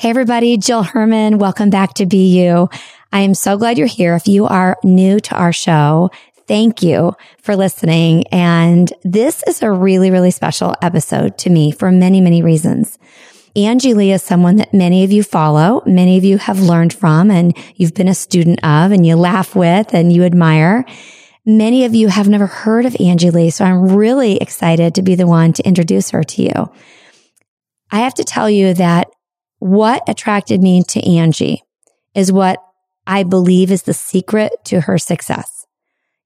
Hey, everybody. Jill Herman. Welcome back to Be You. I am so glad you're here. If you are new to our show, thank you for listening. And this is a really, really special episode to me for many, many reasons. Angie Lee is someone that many of you follow, many of you have learned from and you've been a student of and you laugh with and you admire. Many of you have never heard of Angie Lee. So I'm really excited to be the one to introduce her to you. I have to tell you that what attracted me to Angie is what I believe is the secret to her success.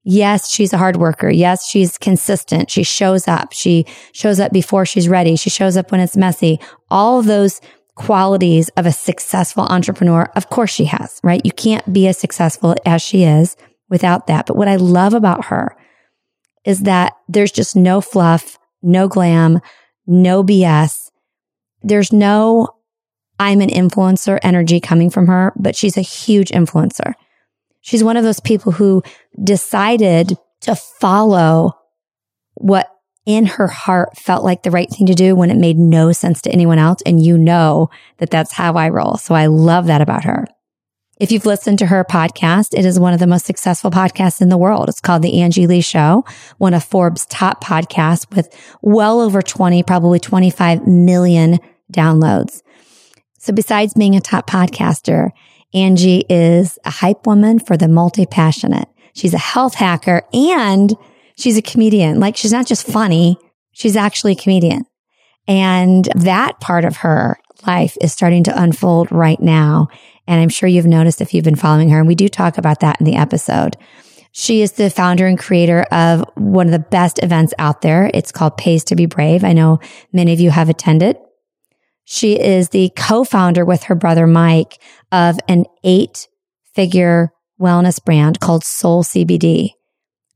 Yes, she's a hard worker. Yes, she's consistent. She shows up. She shows up before she's ready. She shows up when it's messy. All of those qualities of a successful entrepreneur, of course she has, right? You can't be as successful as she is without that. But what I love about her is that there's just no fluff, no glam, no BS. There's no I'm an influencer energy coming from her, but she's a huge influencer. She's one of those people who decided to follow what in her heart felt like the right thing to do when it made no sense to anyone else. And you know that that's how I roll. So I love that about her. If you've listened to her podcast, it is one of the most successful podcasts in the world. It's called The Angie Lee Show, one of Forbes top podcasts with well over 20, probably 25 million downloads. So besides being a top podcaster, Angie is a hype woman for the multi passionate. She's a health hacker and she's a comedian. Like she's not just funny. She's actually a comedian. And that part of her life is starting to unfold right now. And I'm sure you've noticed if you've been following her. And we do talk about that in the episode. She is the founder and creator of one of the best events out there. It's called Pays to be Brave. I know many of you have attended. She is the co-founder with her brother Mike of an eight figure wellness brand called Soul CBD.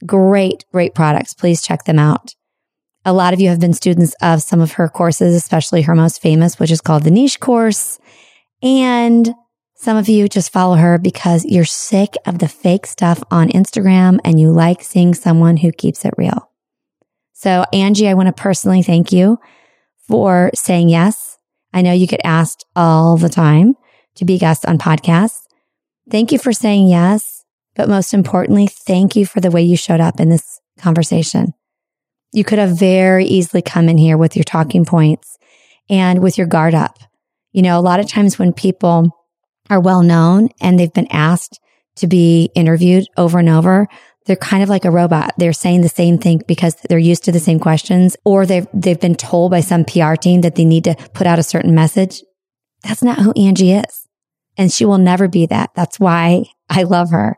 Great, great products. Please check them out. A lot of you have been students of some of her courses, especially her most famous, which is called the niche course. And some of you just follow her because you're sick of the fake stuff on Instagram and you like seeing someone who keeps it real. So Angie, I want to personally thank you for saying yes I know you get asked all the time to be guests on podcasts. Thank you for saying yes. But most importantly, thank you for the way you showed up in this conversation. You could have very easily come in here with your talking points and with your guard up. You know, a lot of times when people are well known and they've been asked to be interviewed over and over, they're kind of like a robot. They're saying the same thing because they're used to the same questions or they've, they've been told by some PR team that they need to put out a certain message. That's not who Angie is. And she will never be that. That's why I love her.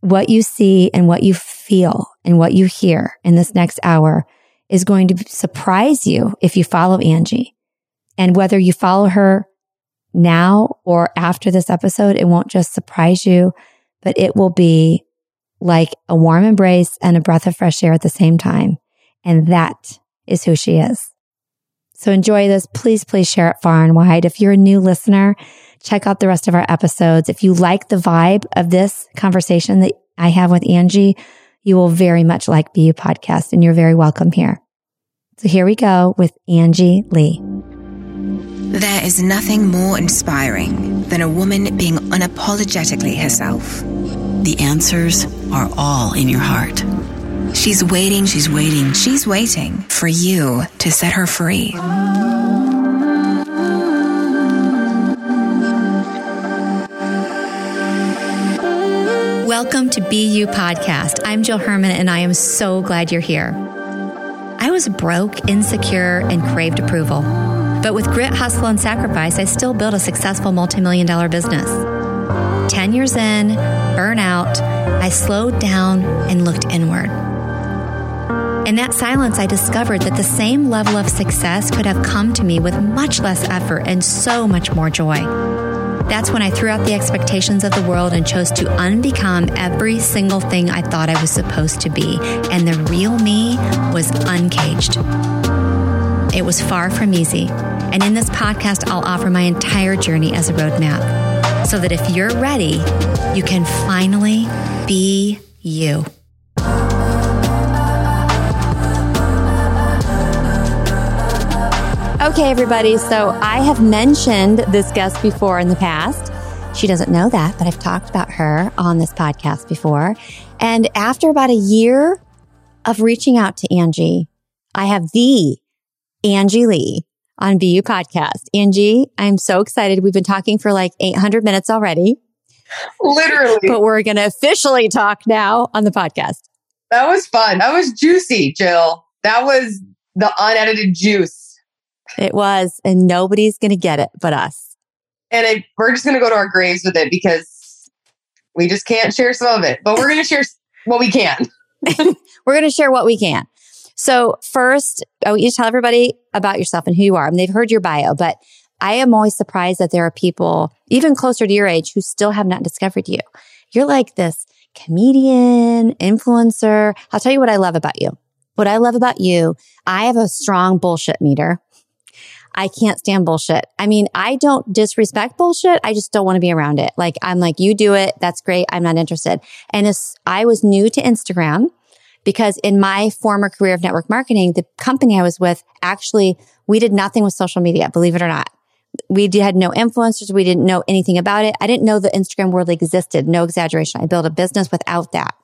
What you see and what you feel and what you hear in this next hour is going to surprise you if you follow Angie. And whether you follow her now or after this episode, it won't just surprise you, but it will be like a warm embrace and a breath of fresh air at the same time. And that is who she is. So enjoy this. Please, please share it far and wide. If you're a new listener, check out the rest of our episodes. If you like the vibe of this conversation that I have with Angie, you will very much like BU podcast and you're very welcome here. So here we go with Angie Lee. There is nothing more inspiring than a woman being unapologetically herself. The answers are all in your heart. She's waiting, she's waiting, she's waiting for you to set her free. Welcome to BU Podcast. I'm Jill Herman, and I am so glad you're here. I was broke, insecure, and craved approval. But with grit, hustle, and sacrifice, I still built a successful multimillion dollar business. 10 years in, burnout, I slowed down and looked inward. In that silence, I discovered that the same level of success could have come to me with much less effort and so much more joy. That's when I threw out the expectations of the world and chose to unbecome every single thing I thought I was supposed to be. And the real me was uncaged. It was far from easy. And in this podcast, I'll offer my entire journey as a roadmap so that if you're ready, you can finally be you. Okay, everybody. So I have mentioned this guest before in the past. She doesn't know that, but I've talked about her on this podcast before. And after about a year of reaching out to Angie, I have the Angie Lee on BU podcast. Angie, I'm so excited. We've been talking for like 800 minutes already. Literally. But we're going to officially talk now on the podcast. That was fun. That was juicy, Jill. That was the unedited juice. It was, and nobody's going to get it but us. And it, we're just going to go to our graves with it because we just can't share some of it, but we're going to share what we can. we're going to share what we can. So first, I want you to tell everybody about yourself and who you are. I mean, they've heard your bio, but I am always surprised that there are people even closer to your age who still have not discovered you. You're like this comedian, influencer. I'll tell you what I love about you. What I love about you, I have a strong bullshit meter. I can't stand bullshit. I mean, I don't disrespect bullshit. I just don't want to be around it. Like, I'm like, you do it. That's great. I'm not interested. And as I was new to Instagram because in my former career of network marketing, the company I was with actually, we did nothing with social media, believe it or not. We had no influencers. We didn't know anything about it. I didn't know the Instagram world existed. No exaggeration. I built a business without that.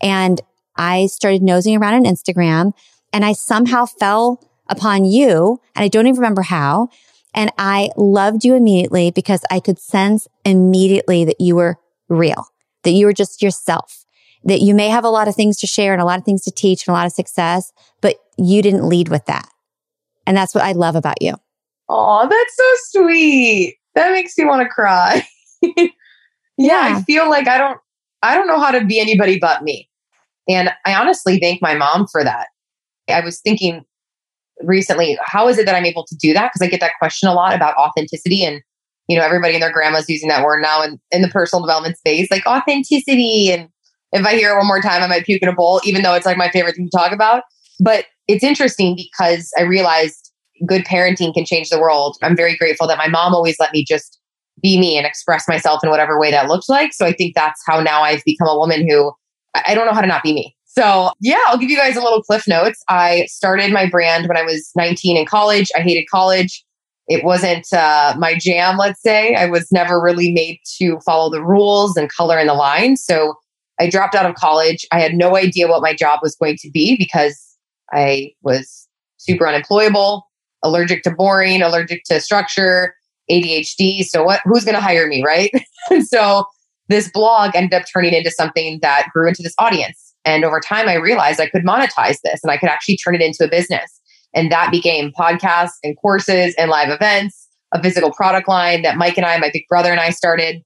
And I started nosing around on Instagram and I somehow fell upon you. And I don't even remember how. And I loved you immediately because I could sense immediately that you were real, that you were just yourself, that you may have a lot of things to share and a lot of things to teach and a lot of success, but you didn't lead with that. And that's what I love about you. Oh, that's so sweet. That makes me want to cry. yeah, yeah, I feel like I don't I don't know how to be anybody but me. And I honestly thank my mom for that. I was thinking recently, how is it that I'm able to do that? Because I get that question a lot about authenticity and you know, everybody and their grandma's using that word now in, in the personal development space, like authenticity. And if I hear it one more time, I might puke in a bowl, even though it's like my favorite thing to talk about. But it's interesting because I realized good parenting can change the world. I'm very grateful that my mom always let me just be me and express myself in whatever way that looked like. So I think that's how now I've become a woman who I don't know how to not be me. So, yeah, I'll give you guys a little cliff notes. I started my brand when I was 19 in college. I hated college. It wasn't uh, my jam, let's say. I was never really made to follow the rules and color in the line. So, I dropped out of college. I had no idea what my job was going to be because I was super unemployable, allergic to boring, allergic to structure, ADHD. So, what? Who's going to hire me, right? so, this blog ended up turning into something that grew into this audience and over time, I realized I could monetize this and I could actually turn it into a business. And that became podcasts and courses and live events, a physical product line that Mike and I, my big brother and I started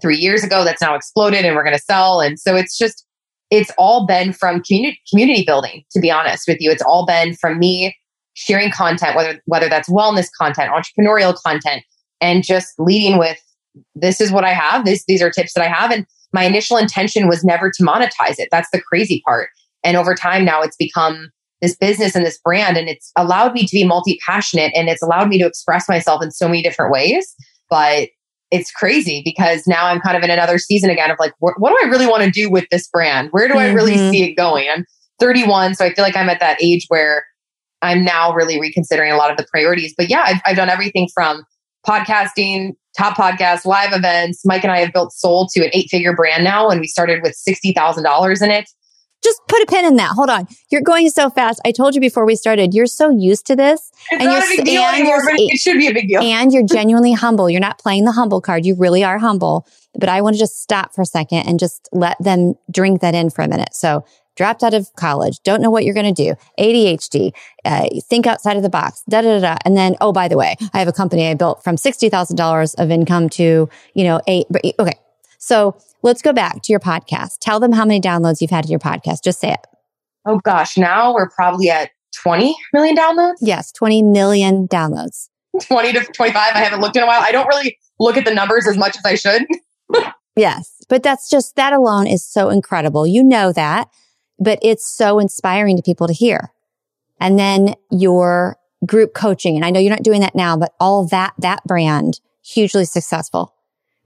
three years ago that's now exploded and we're going to sell. And so it's just, it's all been from community, community building, to be honest with you. It's all been from me sharing content, whether, whether that's wellness content, entrepreneurial content, and just leading with this is what I have. This, these are tips that I have. And my initial intention was never to monetize it. That's the crazy part. And over time now it's become this business and this brand and it's allowed me to be multi passionate and it's allowed me to express myself in so many different ways. But it's crazy because now I'm kind of in another season again of like, what, what do I really want to do with this brand? Where do mm-hmm. I really mm-hmm. see it going? I'm 31, so I feel like I'm at that age where I'm now really reconsidering a lot of the priorities. But yeah, I've, I've done everything from podcasting top podcasts, live events. Mike and I have built Soul to an eight figure brand now, and we started with $60,000 in it. Just put a pin in that. Hold on. You're going so fast. I told you before we started, you're so used to this. It's and not a big deal anymore, but it should be a big deal. And you're genuinely humble. You're not playing the humble card. You really are humble. But I want to just stop for a second and just let them drink that in for a minute. So dropped out of college, don't know what you're going to do, ADHD, uh, think outside of the box, da, da da da. And then, oh, by the way, I have a company I built from $60,000 of income to, you know, eight. Okay. So let's go back to your podcast. Tell them how many downloads you've had to your podcast. Just say it. Oh gosh. Now we're probably at 20 million downloads. Yes. 20 million downloads. 20 to 25. I haven't looked in a while. I don't really look at the numbers as much as I should. yes. But that's just, that alone is so incredible. You know that but it's so inspiring to people to hear. And then your group coaching. And I know you're not doing that now, but all that, that brand hugely successful.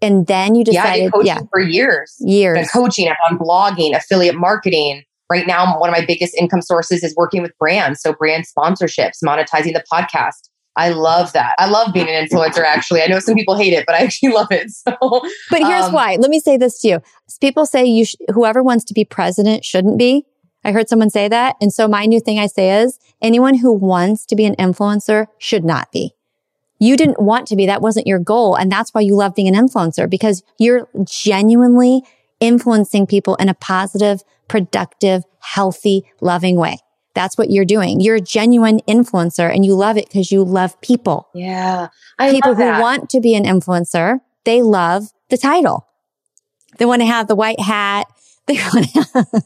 And then you decided, yeah, yeah. for years, years coaching. On blogging, affiliate marketing. Right now, one of my biggest income sources is working with brands. So brand sponsorships, monetizing the podcast, I love that. I love being an influencer, actually. I know some people hate it, but I actually love it. So, but here's um, why. Let me say this to you. People say you, sh- whoever wants to be president shouldn't be. I heard someone say that. And so my new thing I say is anyone who wants to be an influencer should not be. You didn't want to be. That wasn't your goal. And that's why you love being an influencer because you're genuinely influencing people in a positive, productive, healthy, loving way. That's what you're doing. You're a genuine influencer and you love it because you love people. Yeah. I people who want to be an influencer, they love the title. They want to have the white hat. They want to have,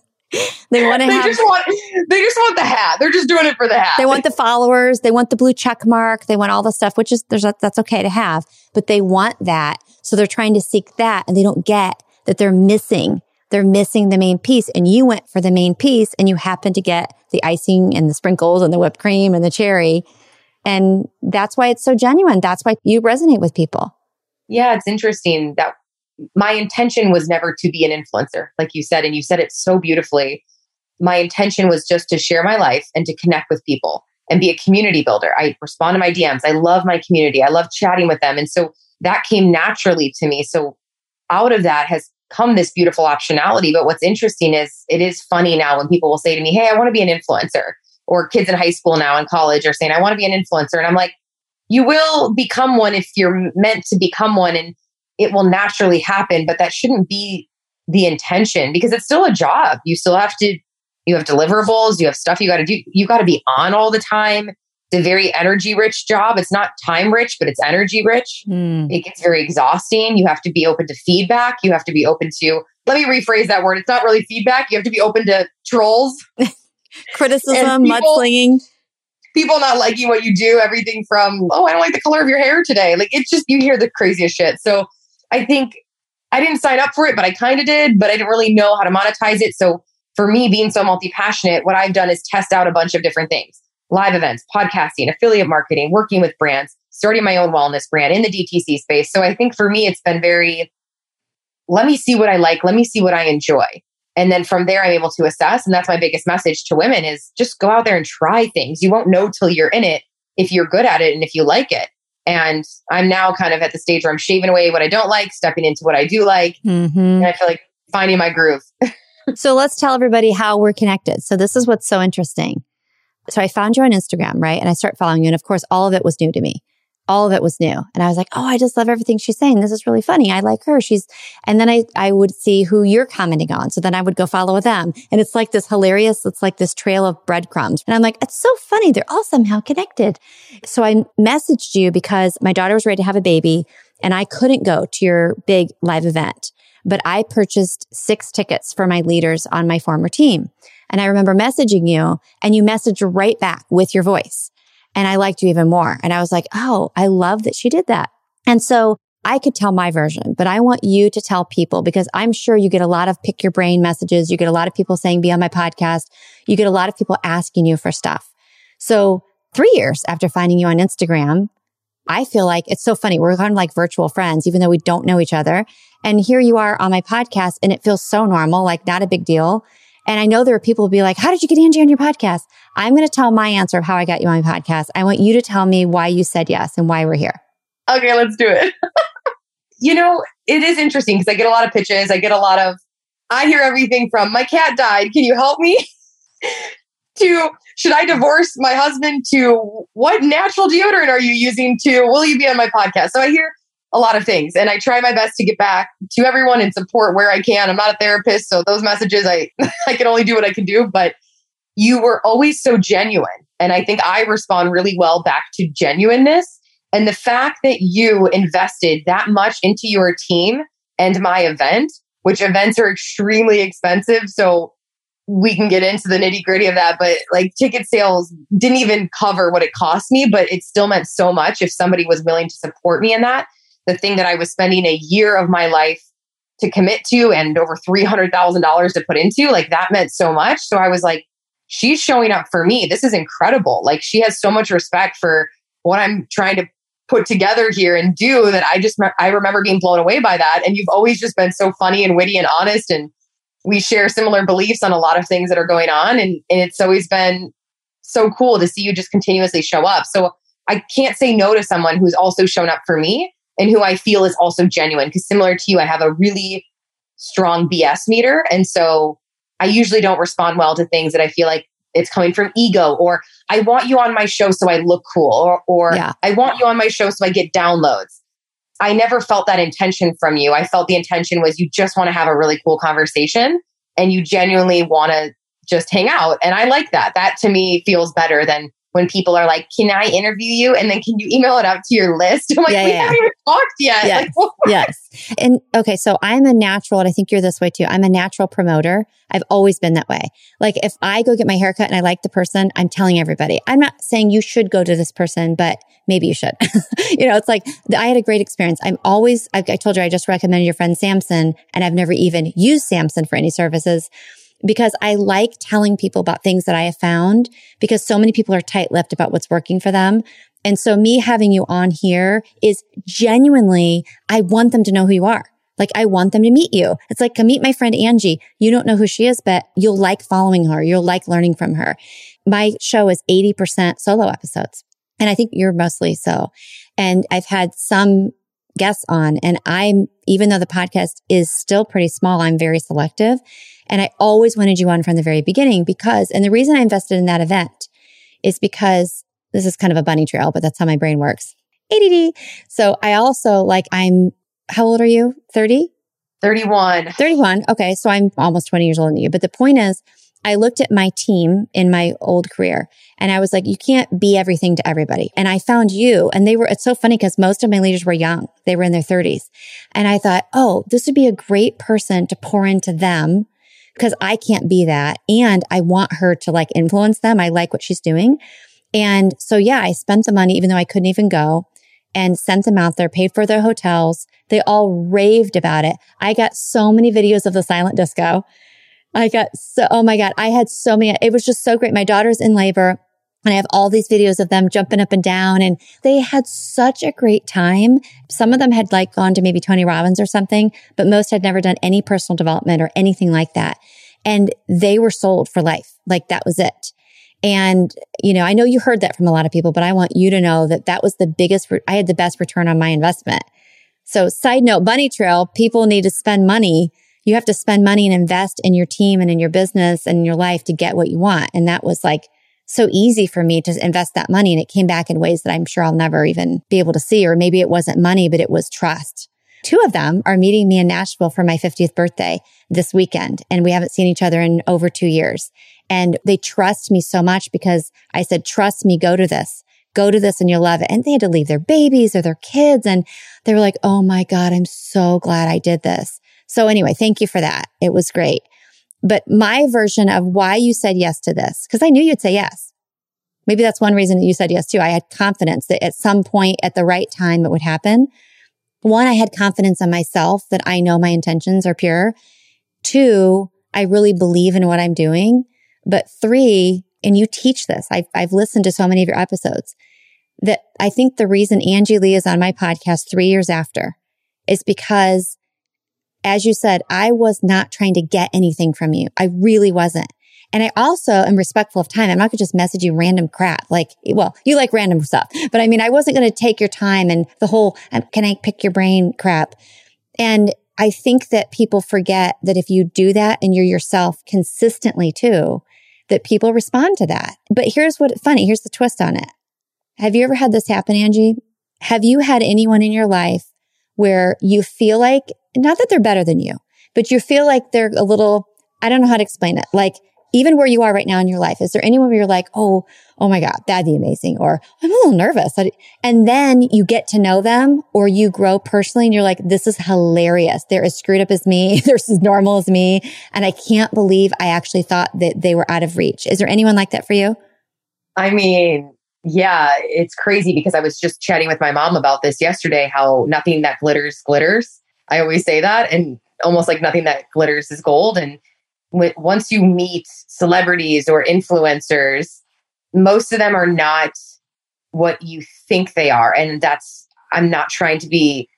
they want to they have, just want they just want the hat. They're just doing it for the hat. They want the followers. They want the blue check mark. They want all the stuff, which is there's a, that's okay to have, but they want that. So they're trying to seek that and they don't get that they're missing they're missing the main piece and you went for the main piece and you happen to get the icing and the sprinkles and the whipped cream and the cherry. And that's why it's so genuine. That's why you resonate with people. Yeah, it's interesting that my intention was never to be an influencer, like you said, and you said it so beautifully. My intention was just to share my life and to connect with people and be a community builder. I respond to my DMs. I love my community. I love chatting with them. And so that came naturally to me. So out of that has come this beautiful optionality. But what's interesting is it is funny now when people will say to me, Hey, I want to be an influencer. Or kids in high school now in college are saying, I want to be an influencer. And I'm like, you will become one if you're meant to become one and it will naturally happen. But that shouldn't be the intention because it's still a job. You still have to, you have deliverables, you have stuff you got to do. You got to be on all the time It's a very energy rich job. It's not time rich, but it's energy rich. Mm. It gets very exhausting. You have to be open to feedback. You have to be open to, let me rephrase that word. It's not really feedback. You have to be open to trolls, criticism, mudslinging. People not liking what you do, everything from, oh, I don't like the color of your hair today. Like it's just, you hear the craziest shit. So I think I didn't sign up for it, but I kind of did, but I didn't really know how to monetize it. So for me, being so multi passionate, what I've done is test out a bunch of different things live events, podcasting, affiliate marketing, working with brands, starting my own wellness brand in the DTC space. So I think for me, it's been very, let me see what I like. Let me see what I enjoy. And then from there, I'm able to assess. And that's my biggest message to women is just go out there and try things. You won't know till you're in it if you're good at it and if you like it. And I'm now kind of at the stage where I'm shaving away what I don't like, stepping into what I do like. Mm-hmm. And I feel like finding my groove. so let's tell everybody how we're connected. So this is what's so interesting. So I found you on Instagram, right? And I start following you. And of course, all of it was new to me. All of it was new. And I was like, oh, I just love everything she's saying. This is really funny. I like her. She's, and then I, I would see who you're commenting on. So then I would go follow them. And it's like this hilarious, it's like this trail of breadcrumbs. And I'm like, it's so funny. They're all somehow connected. So I messaged you because my daughter was ready to have a baby and I couldn't go to your big live event, but I purchased six tickets for my leaders on my former team. And I remember messaging you and you messaged right back with your voice. And I liked you even more. And I was like, Oh, I love that she did that. And so I could tell my version, but I want you to tell people because I'm sure you get a lot of pick your brain messages. You get a lot of people saying, be on my podcast. You get a lot of people asking you for stuff. So three years after finding you on Instagram, I feel like it's so funny. We're kind of like virtual friends, even though we don't know each other. And here you are on my podcast and it feels so normal, like not a big deal. And I know there are people who be like, how did you get Angie on your podcast? I'm going to tell my answer of how I got you on my podcast. I want you to tell me why you said yes and why we're here. Okay, let's do it. you know, it is interesting because I get a lot of pitches. I get a lot of, I hear everything from my cat died. Can you help me? to should I divorce my husband to what natural deodorant are you using to will you be on my podcast? So I hear a lot of things. And I try my best to get back to everyone and support where I can. I'm not a therapist, so those messages I I can only do what I can do, but you were always so genuine. And I think I respond really well back to genuineness. And the fact that you invested that much into your team and my event, which events are extremely expensive. So we can get into the nitty gritty of that, but like ticket sales didn't even cover what it cost me, but it still meant so much if somebody was willing to support me in that the thing that I was spending a year of my life to commit to and over $300,000 to put into, like that meant so much. So I was like, she's showing up for me. This is incredible. Like she has so much respect for what I'm trying to put together here and do that I just, I remember being blown away by that. And you've always just been so funny and witty and honest. And we share similar beliefs on a lot of things that are going on. And, and it's always been so cool to see you just continuously show up. So I can't say no to someone who's also shown up for me and who I feel is also genuine. Because similar to you, I have a really strong BS meter. And so I usually don't respond well to things that I feel like it's coming from ego or I want you on my show so I look cool or, or yeah. I want you on my show so I get downloads. I never felt that intention from you. I felt the intention was you just want to have a really cool conversation and you genuinely want to just hang out. And I like that. That to me feels better than when people are like, "Can I interview you?" and then can you email it out to your list? I'm like, yeah, we yeah. haven't even talked yet. Yes. Like, yes. And okay, so I'm a natural, and I think you're this way too. I'm a natural promoter. I've always been that way. Like if I go get my haircut and I like the person, I'm telling everybody. I'm not saying you should go to this person, but maybe you should. you know, it's like I had a great experience. I'm always. I, I told you I just recommended your friend Samson, and I've never even used Samson for any services because I like telling people about things that I have found because so many people are tight lipped about what's working for them. And so me having you on here is genuinely, I want them to know who you are. Like I want them to meet you. It's like, come meet my friend Angie. You don't know who she is, but you'll like following her. You'll like learning from her. My show is 80% solo episodes. And I think you're mostly so. And I've had some guests on and I'm, even though the podcast is still pretty small, I'm very selective. And I always wanted you on from the very beginning because, and the reason I invested in that event is because this is kind of a bunny trail, but that's how my brain works. ADD. So I also like, I'm, how old are you? 30? 31. 31. Okay. So I'm almost 20 years older than you. But the point is, I looked at my team in my old career and I was like, you can't be everything to everybody. And I found you and they were, it's so funny because most of my leaders were young. They were in their thirties. And I thought, oh, this would be a great person to pour into them because I can't be that. And I want her to like influence them. I like what she's doing. And so, yeah, I spent the money, even though I couldn't even go and sent them out there, paid for their hotels. They all raved about it. I got so many videos of the silent disco. I got so, oh my God, I had so many. It was just so great. My daughter's in labor. And I have all these videos of them jumping up and down and they had such a great time. Some of them had like gone to maybe Tony Robbins or something, but most had never done any personal development or anything like that. And they were sold for life. Like that was it. And, you know, I know you heard that from a lot of people, but I want you to know that that was the biggest, re- I had the best return on my investment. So side note, bunny trail, people need to spend money. You have to spend money and invest in your team and in your business and in your life to get what you want. And that was like, so easy for me to invest that money. And it came back in ways that I'm sure I'll never even be able to see. Or maybe it wasn't money, but it was trust. Two of them are meeting me in Nashville for my 50th birthday this weekend. And we haven't seen each other in over two years. And they trust me so much because I said, trust me, go to this, go to this and you'll love it. And they had to leave their babies or their kids. And they were like, Oh my God, I'm so glad I did this. So anyway, thank you for that. It was great. But my version of why you said yes to this, because I knew you'd say yes. Maybe that's one reason that you said yes too. I had confidence that at some point at the right time it would happen. One, I had confidence in myself that I know my intentions are pure. Two, I really believe in what I'm doing. But three, and you teach this. I've, I've listened to so many of your episodes that I think the reason Angie Lee is on my podcast three years after is because as you said, I was not trying to get anything from you. I really wasn't. And I also am respectful of time. I'm not going to just message you random crap. Like, well, you like random stuff, but I mean, I wasn't going to take your time and the whole, um, can I pick your brain crap? And I think that people forget that if you do that and you're yourself consistently too, that people respond to that. But here's what funny. Here's the twist on it. Have you ever had this happen, Angie? Have you had anyone in your life where you feel like not that they're better than you, but you feel like they're a little, I don't know how to explain it. Like even where you are right now in your life, is there anyone where you're like, Oh, oh my God, that'd be amazing. Or I'm a little nervous. And then you get to know them or you grow personally and you're like, this is hilarious. They're as screwed up as me. They're as normal as me. And I can't believe I actually thought that they were out of reach. Is there anyone like that for you? I mean, yeah, it's crazy because I was just chatting with my mom about this yesterday, how nothing that glitters glitters. I always say that, and almost like nothing that glitters is gold. And w- once you meet celebrities or influencers, most of them are not what you think they are. And that's, I'm not trying to be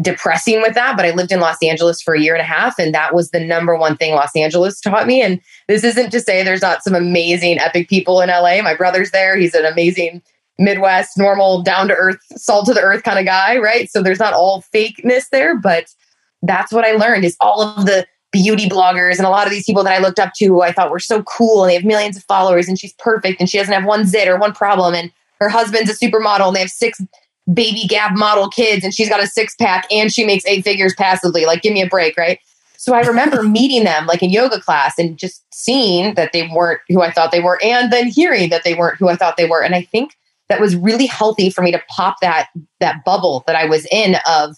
depressing with that, but I lived in Los Angeles for a year and a half, and that was the number one thing Los Angeles taught me. And this isn't to say there's not some amazing, epic people in LA. My brother's there, he's an amazing Midwest, normal, down to earth, salt to the earth kind of guy, right? So there's not all fakeness there, but that's what I learned is all of the beauty bloggers and a lot of these people that I looked up to who I thought were so cool and they have millions of followers and she's perfect and she doesn't have one zit or one problem and her husband's a supermodel and they have six baby gap model kids and she's got a six pack and she makes eight figures passively. Like, give me a break, right? So I remember meeting them like in yoga class and just seeing that they weren't who I thought they were and then hearing that they weren't who I thought they were. And I think that was really healthy for me to pop that that bubble that I was in of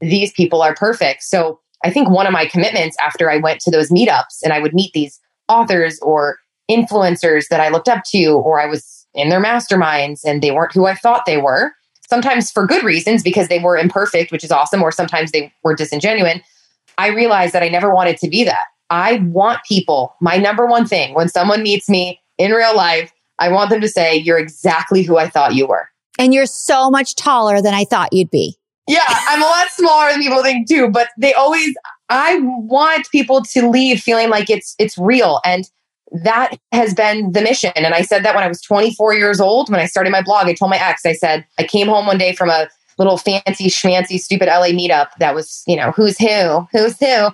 these people are perfect. So I think one of my commitments after I went to those meetups and I would meet these authors or influencers that I looked up to, or I was in their masterminds and they weren't who I thought they were, sometimes for good reasons because they were imperfect, which is awesome, or sometimes they were disingenuine. I realized that I never wanted to be that. I want people, my number one thing when someone meets me in real life, I want them to say, You're exactly who I thought you were. And you're so much taller than I thought you'd be. Yeah, I'm a lot smaller than people think too, but they always I want people to leave feeling like it's it's real and that has been the mission. And I said that when I was 24 years old, when I started my blog, I told my ex, I said, I came home one day from a little fancy schmancy stupid LA meetup that was, you know, who's who, who's who.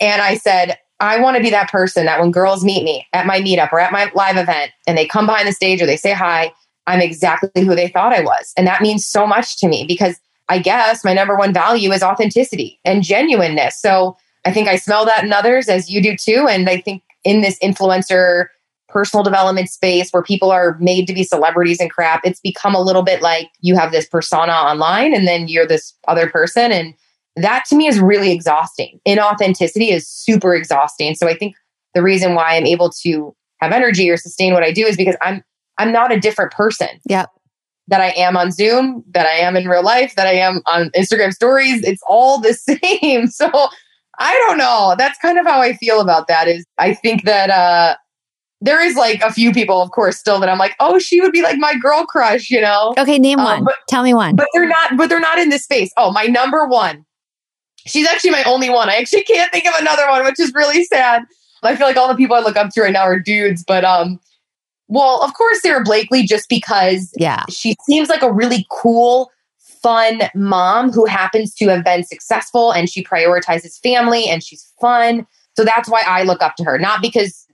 And I said, I want to be that person that when girls meet me at my meetup or at my live event and they come behind the stage or they say hi, I'm exactly who they thought I was. And that means so much to me because I guess my number one value is authenticity and genuineness. So I think I smell that in others as you do too. And I think in this influencer personal development space where people are made to be celebrities and crap, it's become a little bit like you have this persona online and then you're this other person. And that to me is really exhausting. Inauthenticity is super exhausting. So I think the reason why I'm able to have energy or sustain what I do is because I'm I'm not a different person. Yeah that I am on Zoom, that I am in real life, that I am on Instagram stories. It's all the same. So I don't know. That's kind of how I feel about that is I think that uh there is like a few people, of course, still that I'm like, oh, she would be like my girl crush, you know? Okay, name um, one. But, Tell me one. But they're not, but they're not in this space. Oh, my number one. She's actually my only one. I actually can't think of another one, which is really sad. I feel like all the people I look up to right now are dudes, but um well, of course, Sara Blakely, just because yeah. she seems like a really cool, fun mom who happens to have been successful and she prioritizes family and she's fun. So that's why I look up to her, not because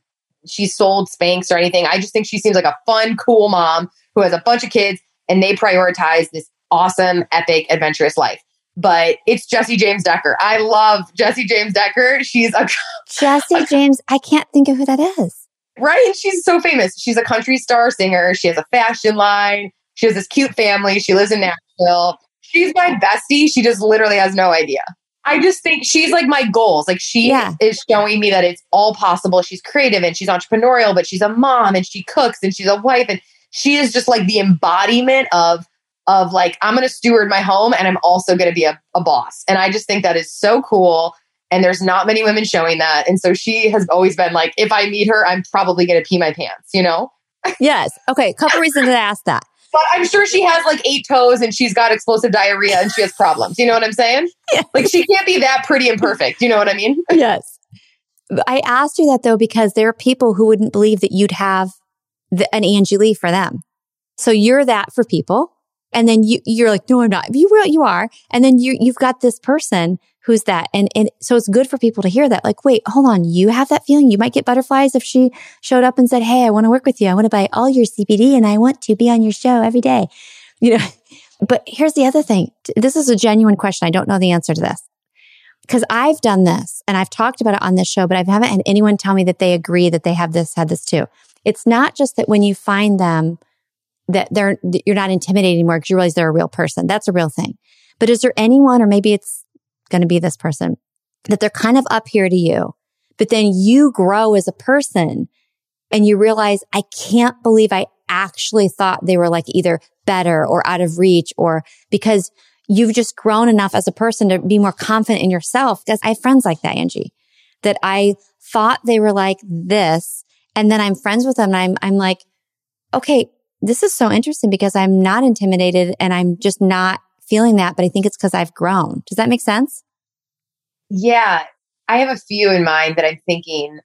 she sold Spanx or anything. I just think she seems like a fun, cool mom who has a bunch of kids and they prioritize this awesome, epic, adventurous life. But it's Jessie James Decker. I love Jessie James Decker. She's a Jessie James. I can't think of who that is. Right? She's so famous. She's a country star singer. She has a fashion line. She has this cute family. She lives in Nashville. She's my bestie. She just literally has no idea. I just think she's like my goals. Like she yeah. is showing me that it's all possible. She's creative and she's entrepreneurial, but she's a mom and she cooks and she's a wife and she is just like the embodiment of of like I'm going to steward my home and I'm also going to be a, a boss. And I just think that is so cool. And there's not many women showing that. And so she has always been like, if I meet her, I'm probably going to pee my pants, you know? yes. Okay. A couple reasons to ask that. But I'm sure she has like eight toes and she's got explosive diarrhea and she has problems. You know what I'm saying? Yes. Like she can't be that pretty and perfect. You know what I mean? yes. I asked you that though because there are people who wouldn't believe that you'd have the, an Angie Lee for them. So you're that for people. And then you, you're like, no, I'm not. You, you are. And then you, you've got this person who's that? And, and so it's good for people to hear that. Like, wait, hold on. You have that feeling. You might get butterflies if she showed up and said, Hey, I want to work with you. I want to buy all your CBD and I want to be on your show every day. You know, but here's the other thing. This is a genuine question. I don't know the answer to this because I've done this and I've talked about it on this show, but I haven't had anyone tell me that they agree that they have this, had this too. It's not just that when you find them that they're, that you're not intimidated anymore because you realize they're a real person. That's a real thing. But is there anyone, or maybe it's going to be this person, that they're kind of up here to you, but then you grow as a person and you realize, I can't believe I actually thought they were like either better or out of reach or because you've just grown enough as a person to be more confident in yourself. Because I have friends like that, Angie, that I thought they were like this. And then I'm friends with them and I'm, I'm like, okay, this is so interesting because I'm not intimidated and I'm just not feeling that, but I think it's because I've grown. Does that make sense? Yeah. I have a few in mind that I'm thinking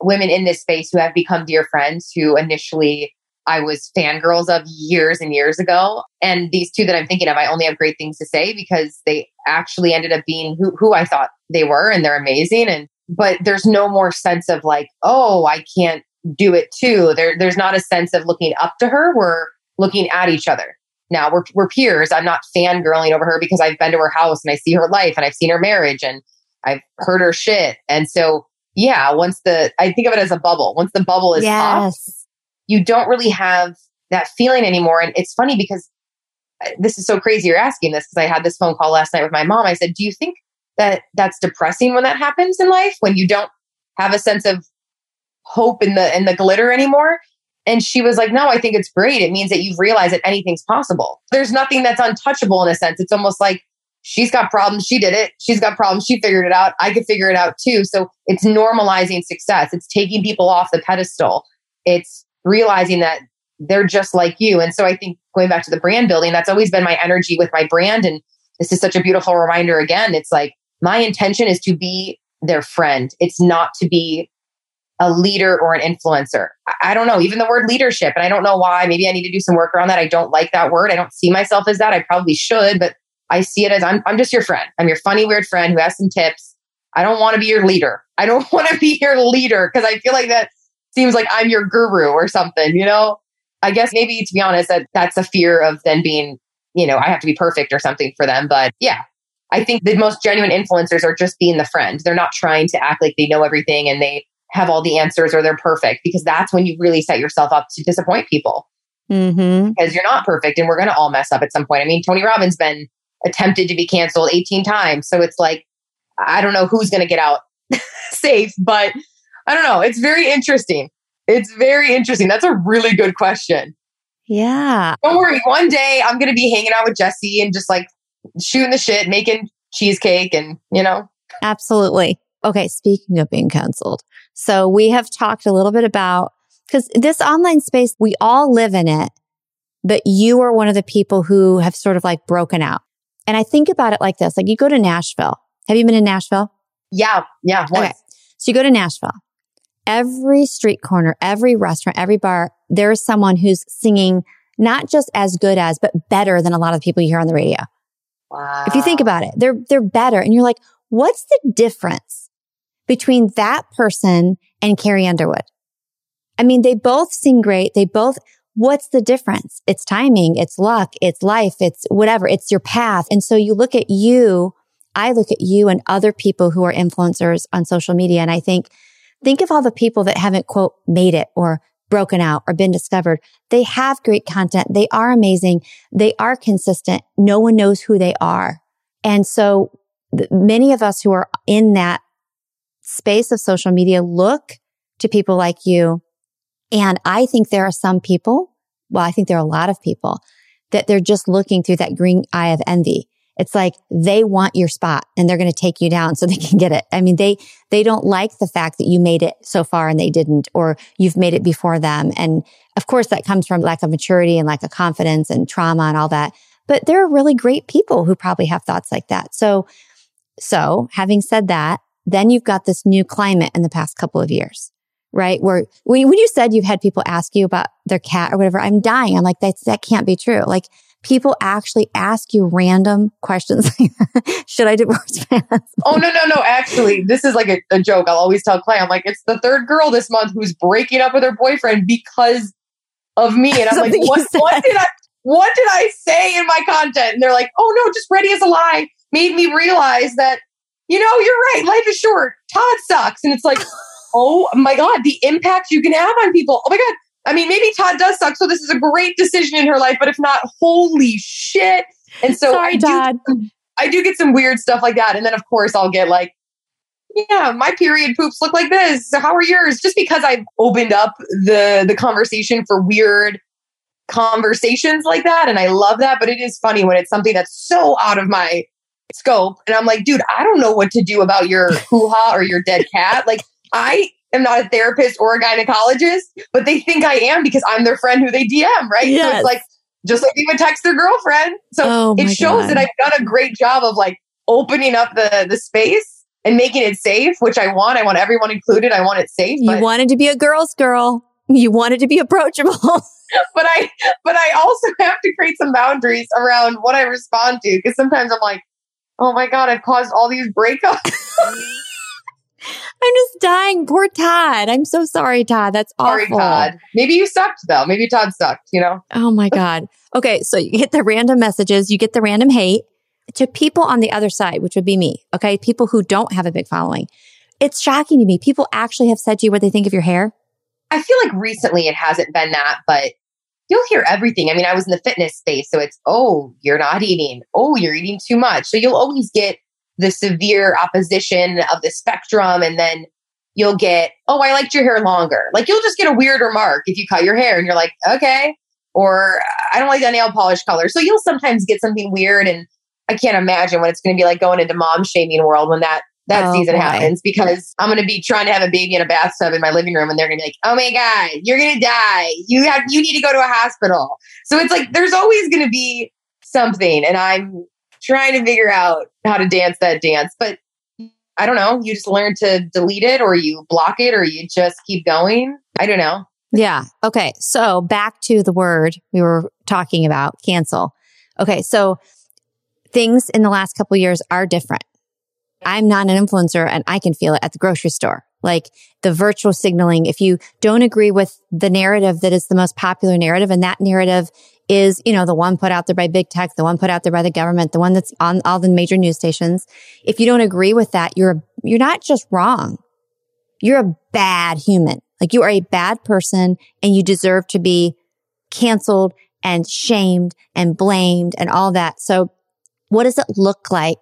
women in this space who have become dear friends who initially I was fangirls of years and years ago. And these two that I'm thinking of, I only have great things to say because they actually ended up being who, who I thought they were and they're amazing. And, but there's no more sense of like, oh, I can't do it too. There, there's not a sense of looking up to her. We're looking at each other. Now we're, we're peers. I'm not fangirling over her because I've been to her house and I see her life and I've seen her marriage and I've heard her shit. And so, yeah, once the, I think of it as a bubble. Once the bubble is yes. off, you don't really have that feeling anymore. And it's funny because uh, this is so crazy you're asking this because I had this phone call last night with my mom. I said, Do you think that that's depressing when that happens in life when you don't have a sense of hope in the in the glitter anymore? And she was like, No, I think it's great. It means that you've realized that anything's possible. There's nothing that's untouchable in a sense. It's almost like she's got problems. She did it. She's got problems. She figured it out. I could figure it out too. So it's normalizing success. It's taking people off the pedestal. It's realizing that they're just like you. And so I think going back to the brand building, that's always been my energy with my brand. And this is such a beautiful reminder again. It's like my intention is to be their friend. It's not to be a leader or an influencer. I, don't know, even the word leadership. And I don't know why. Maybe I need to do some work around that. I don't like that word. I don't see myself as that. I probably should, but I see it as I'm, I'm just your friend. I'm your funny, weird friend who has some tips. I don't want to be your leader. I don't want to be your leader because I feel like that seems like I'm your guru or something, you know? I guess maybe to be honest, that that's a fear of then being, you know, I have to be perfect or something for them. But yeah, I think the most genuine influencers are just being the friend. They're not trying to act like they know everything and they have all the answers or they're perfect because that's when you really set yourself up to disappoint people. Mm-hmm. Because you're not perfect and we're going to all mess up at some point. I mean, Tony Robbins has been attempted to be canceled 18 times. So it's like, I don't know who's going to get out safe, but I don't know. It's very interesting. It's very interesting. That's a really good question. Yeah. Don't worry. One day I'm going to be hanging out with Jessie and just like shooting the shit, making cheesecake and, you know. Absolutely. Okay. Speaking of being canceled. So we have talked a little bit about, because this online space, we all live in it, but you are one of the people who have sort of like broken out. And I think about it like this, like you go to Nashville. Have you been in Nashville? Yeah. Yeah. Once. Okay. So you go to Nashville every street corner, every restaurant, every bar, there is someone who's singing not just as good as, but better than a lot of people you hear on the radio. Wow. If you think about it, they're, they're better. And you're like, what's the difference between that person and Carrie Underwood? I mean, they both sing great. They both, what's the difference? It's timing. It's luck. It's life. It's whatever. It's your path. And so you look at you, I look at you and other people who are influencers on social media. And I think Think of all the people that haven't quote made it or broken out or been discovered. They have great content. They are amazing. They are consistent. No one knows who they are. And so many of us who are in that space of social media look to people like you. And I think there are some people, well, I think there are a lot of people that they're just looking through that green eye of envy. It's like they want your spot and they're going to take you down so they can get it. I mean, they, they don't like the fact that you made it so far and they didn't, or you've made it before them. And of course, that comes from lack of maturity and lack of confidence and trauma and all that. But there are really great people who probably have thoughts like that. So, so having said that, then you've got this new climate in the past couple of years, right? Where when, when you said you've had people ask you about their cat or whatever, I'm dying. I'm like, that, that can't be true. Like people actually ask you random questions. Should I divorce my husband? Oh, no, no, no. Actually, this is like a, a, joke. I'll always tell Clay, I'm like, it's the third girl this month who's breaking up with her boyfriend because of me. And I'm like, what, what did I, what did I say in my content? And they're like, oh no, just ready as a lie made me realize that, you know, you're right. Life is short. Todd sucks. And it's like, oh my God, the impact you can have on people. Oh my God, I mean, maybe Todd does suck, so this is a great decision in her life, but if not, holy shit. And so Sorry, I, Todd. do, I do get some weird stuff like that. And then, of course, I'll get like, yeah, my period poops look like this. So how are yours? Just because I've opened up the the conversation for weird conversations like that. And I love that. But it is funny when it's something that's so out of my scope. And I'm like, dude, I don't know what to do about your hoo ha or your dead cat. Like, I am not a therapist or a gynecologist, but they think I am because I'm their friend who they DM, right? Yes. So it's like just like they would text their girlfriend. So oh it shows God. that I've done a great job of like opening up the the space and making it safe, which I want. I want everyone included. I want it safe. You wanted to be a girl's girl. You wanted to be approachable. but I but I also have to create some boundaries around what I respond to because sometimes I'm like, oh my god, I've caused all these breakups. I'm just dying. Poor Todd. I'm so sorry, Todd. That's sorry, awful. Todd. Maybe you sucked though. Maybe Todd sucked, you know? Oh my God. Okay. So you get the random messages, you get the random hate to people on the other side, which would be me. Okay. People who don't have a big following. It's shocking to me. People actually have said to you what they think of your hair. I feel like recently it hasn't been that, but you'll hear everything. I mean, I was in the fitness space, so it's, oh, you're not eating. Oh, you're eating too much. So you'll always get the severe opposition of the spectrum. And then you'll get, oh, I liked your hair longer. Like you'll just get a weird remark if you cut your hair and you're like, okay. Or I don't like that nail polish color. So you'll sometimes get something weird. And I can't imagine what it's going to be like going into mom shaming world when that that oh, season boy. happens because I'm going to be trying to have a baby in a bathtub in my living room and they're going to be like, "Oh my god, you're going to die. You have you need to go to a hospital." So it's like there's always going to be something and I'm trying to figure out how to dance that dance, but I don't know, you just learn to delete it or you block it or you just keep going. I don't know. Yeah. Okay. So back to the word we were talking about, cancel. Okay. So things in the last couple years are different. I'm not an influencer and I can feel it at the grocery store. Like the virtual signaling. If you don't agree with the narrative that is the most popular narrative and that narrative is, you know, the one put out there by big tech, the one put out there by the government, the one that's on all the major news stations. If you don't agree with that, you're, you're not just wrong. You're a bad human. Like you are a bad person and you deserve to be canceled and shamed and blamed and all that. So what does it look like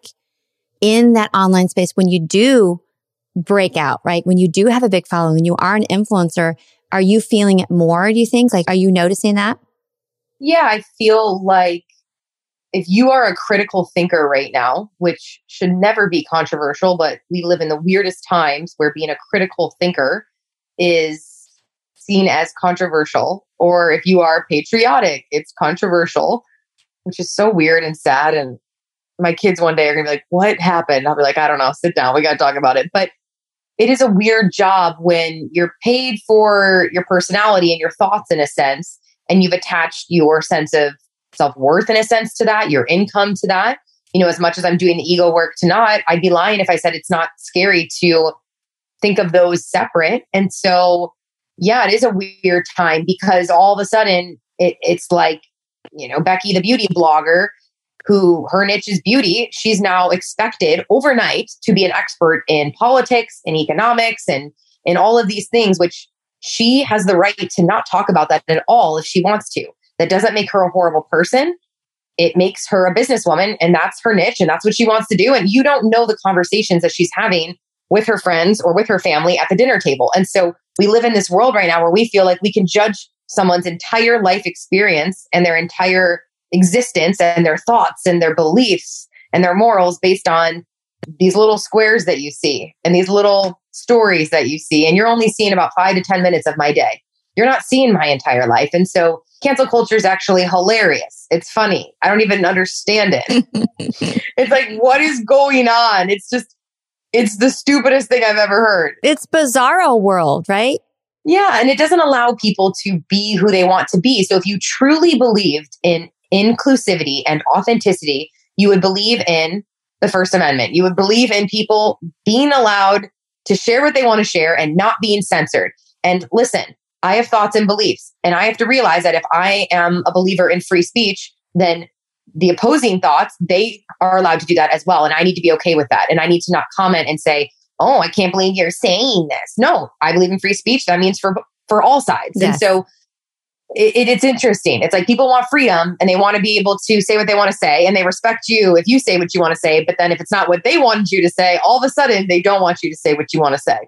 in that online space when you do break out, right? When you do have a big following, when you are an influencer, are you feeling it more? Do you think? Like, are you noticing that? yeah, I feel like if you are a critical thinker right now, which should never be controversial, but we live in the weirdest times where being a critical thinker is seen as controversial, or if you are patriotic, it's controversial, which is so weird and sad. And my kids one day are to be like, What happened? I'll be like, I don't know, sit down. We got to talk about it. But it is a weird job when you're paid for your personality and your thoughts in a sense and you've attached your sense of self worth in a sense to that, your income to that. You know, as much as I'm doing the ego work to not, I'd be lying if I said it's not scary to think of those separate. And so, yeah, it is a weird time because all of a sudden it, it's like, you know, Becky, the beauty blogger, who her niche is beauty, she's now expected overnight to be an expert in politics and economics and in all of these things, which she has the right to not talk about that at all if she wants to. That doesn't make her a horrible person. It makes her a businesswoman and that's her niche and that's what she wants to do. And you don't know the conversations that she's having with her friends or with her family at the dinner table. And so we live in this world right now where we feel like we can judge someone's entire life experience and their entire existence and their thoughts and their beliefs and their morals based on these little squares that you see and these little stories that you see. And you're only seeing about five to 10 minutes of my day. You're not seeing my entire life. And so cancel culture is actually hilarious. It's funny. I don't even understand it. it's like, what is going on? It's just, it's the stupidest thing I've ever heard. It's bizarro world, right? Yeah. And it doesn't allow people to be who they want to be. So if you truly believed in inclusivity and authenticity, you would believe in the First Amendment. You would believe in people being allowed to share what they want to share and not being censored. And listen, I have thoughts and beliefs, and I have to realize that if I am a believer in free speech, then the opposing thoughts, they are allowed to do that as well. And I need to be okay with that. And I need to not comment and say, oh, I can't believe you're saying this. No, I believe in free speech. That means for for all sides. Yes. And so it, it, it's interesting. It's like people want freedom and they want to be able to say what they want to say and they respect you if you say what you want to say. But then if it's not what they wanted you to say, all of a sudden they don't want you to say what you want to say.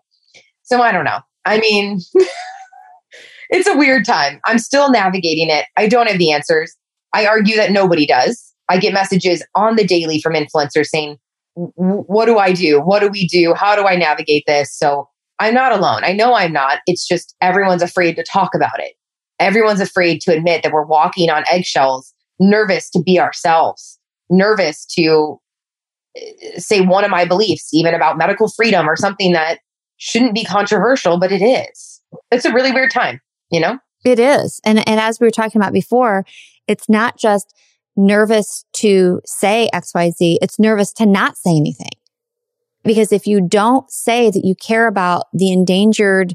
So I don't know. I mean, it's a weird time. I'm still navigating it. I don't have the answers. I argue that nobody does. I get messages on the daily from influencers saying, what do I do? What do we do? How do I navigate this? So I'm not alone. I know I'm not. It's just everyone's afraid to talk about it everyone's afraid to admit that we're walking on eggshells, nervous to be ourselves, nervous to uh, say one of my beliefs, even about medical freedom or something that shouldn't be controversial, but it is. It's a really weird time, you know? It is. And, and as we were talking about before, it's not just nervous to say XYZ. It's nervous to not say anything. Because if you don't say that you care about the endangered,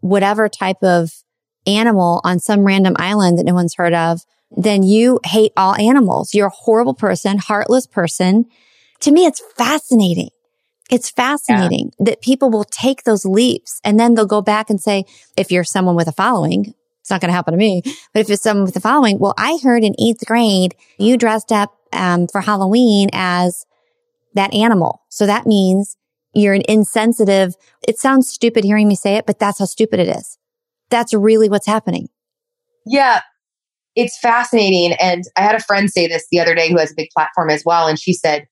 whatever type of animal on some random island that no one's heard of, then you hate all animals. You're a horrible person, heartless person. To me, it's fascinating. It's fascinating yeah. that people will take those leaps and then they'll go back and say, if you're someone with a following, it's not going to happen to me. But if it's someone with a following, well, I heard in eighth grade, you dressed up um, for Halloween as that animal. So that means you're an insensitive. It sounds stupid hearing me say it, but that's how stupid it is. That's really what's happening. Yeah. It's fascinating. And I had a friend say this the other day who has a big platform as well. And she said,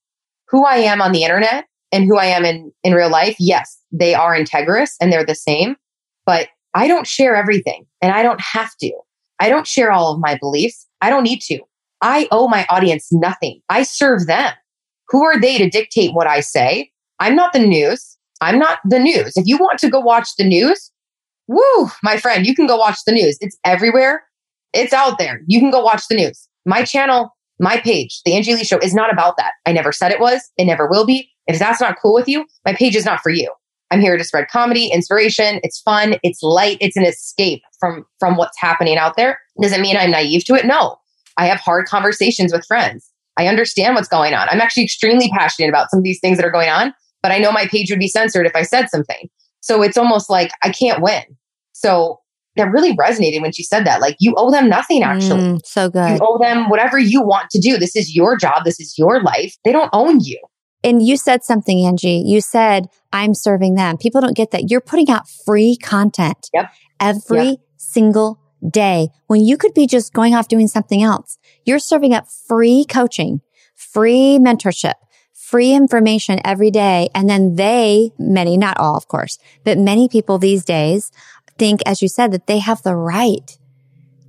who I am on the internet and who I am in, in real life, yes, they are integrous and they're the same, but I don't share everything and I don't have to. I don't share all of my beliefs. I don't need to. I owe my audience nothing. I serve them. Who are they to dictate what I say? I'm not the news. I'm not the news. If you want to go watch the news, woo, my friend, you can go watch the news. It's everywhere. It's out there. You can go watch the news. My channel, my page, the Angie Lee Show is not about that. I never said it was. It never will be. If that's not cool with you, my page is not for you. I'm here to spread comedy, inspiration. It's fun. It's light. It's an escape from, from what's happening out there. Does it mean I'm naive to it? No. I have hard conversations with friends. I understand what's going on. I'm actually extremely passionate about some of these things that are going on, but I know my page would be censored if I said something. So it's almost like I can't win. So that really resonated when she said that. Like you owe them nothing actually. Mm, so good. You owe them whatever you want to do. This is your job. This is your life. They don't own you. And you said something, Angie. You said, I'm serving them. People don't get that. You're putting out free content yep. every yep. single day when you could be just going off doing something else. You're serving up free coaching, free mentorship, free information every day. And then they, many, not all, of course, but many people these days think, as you said, that they have the right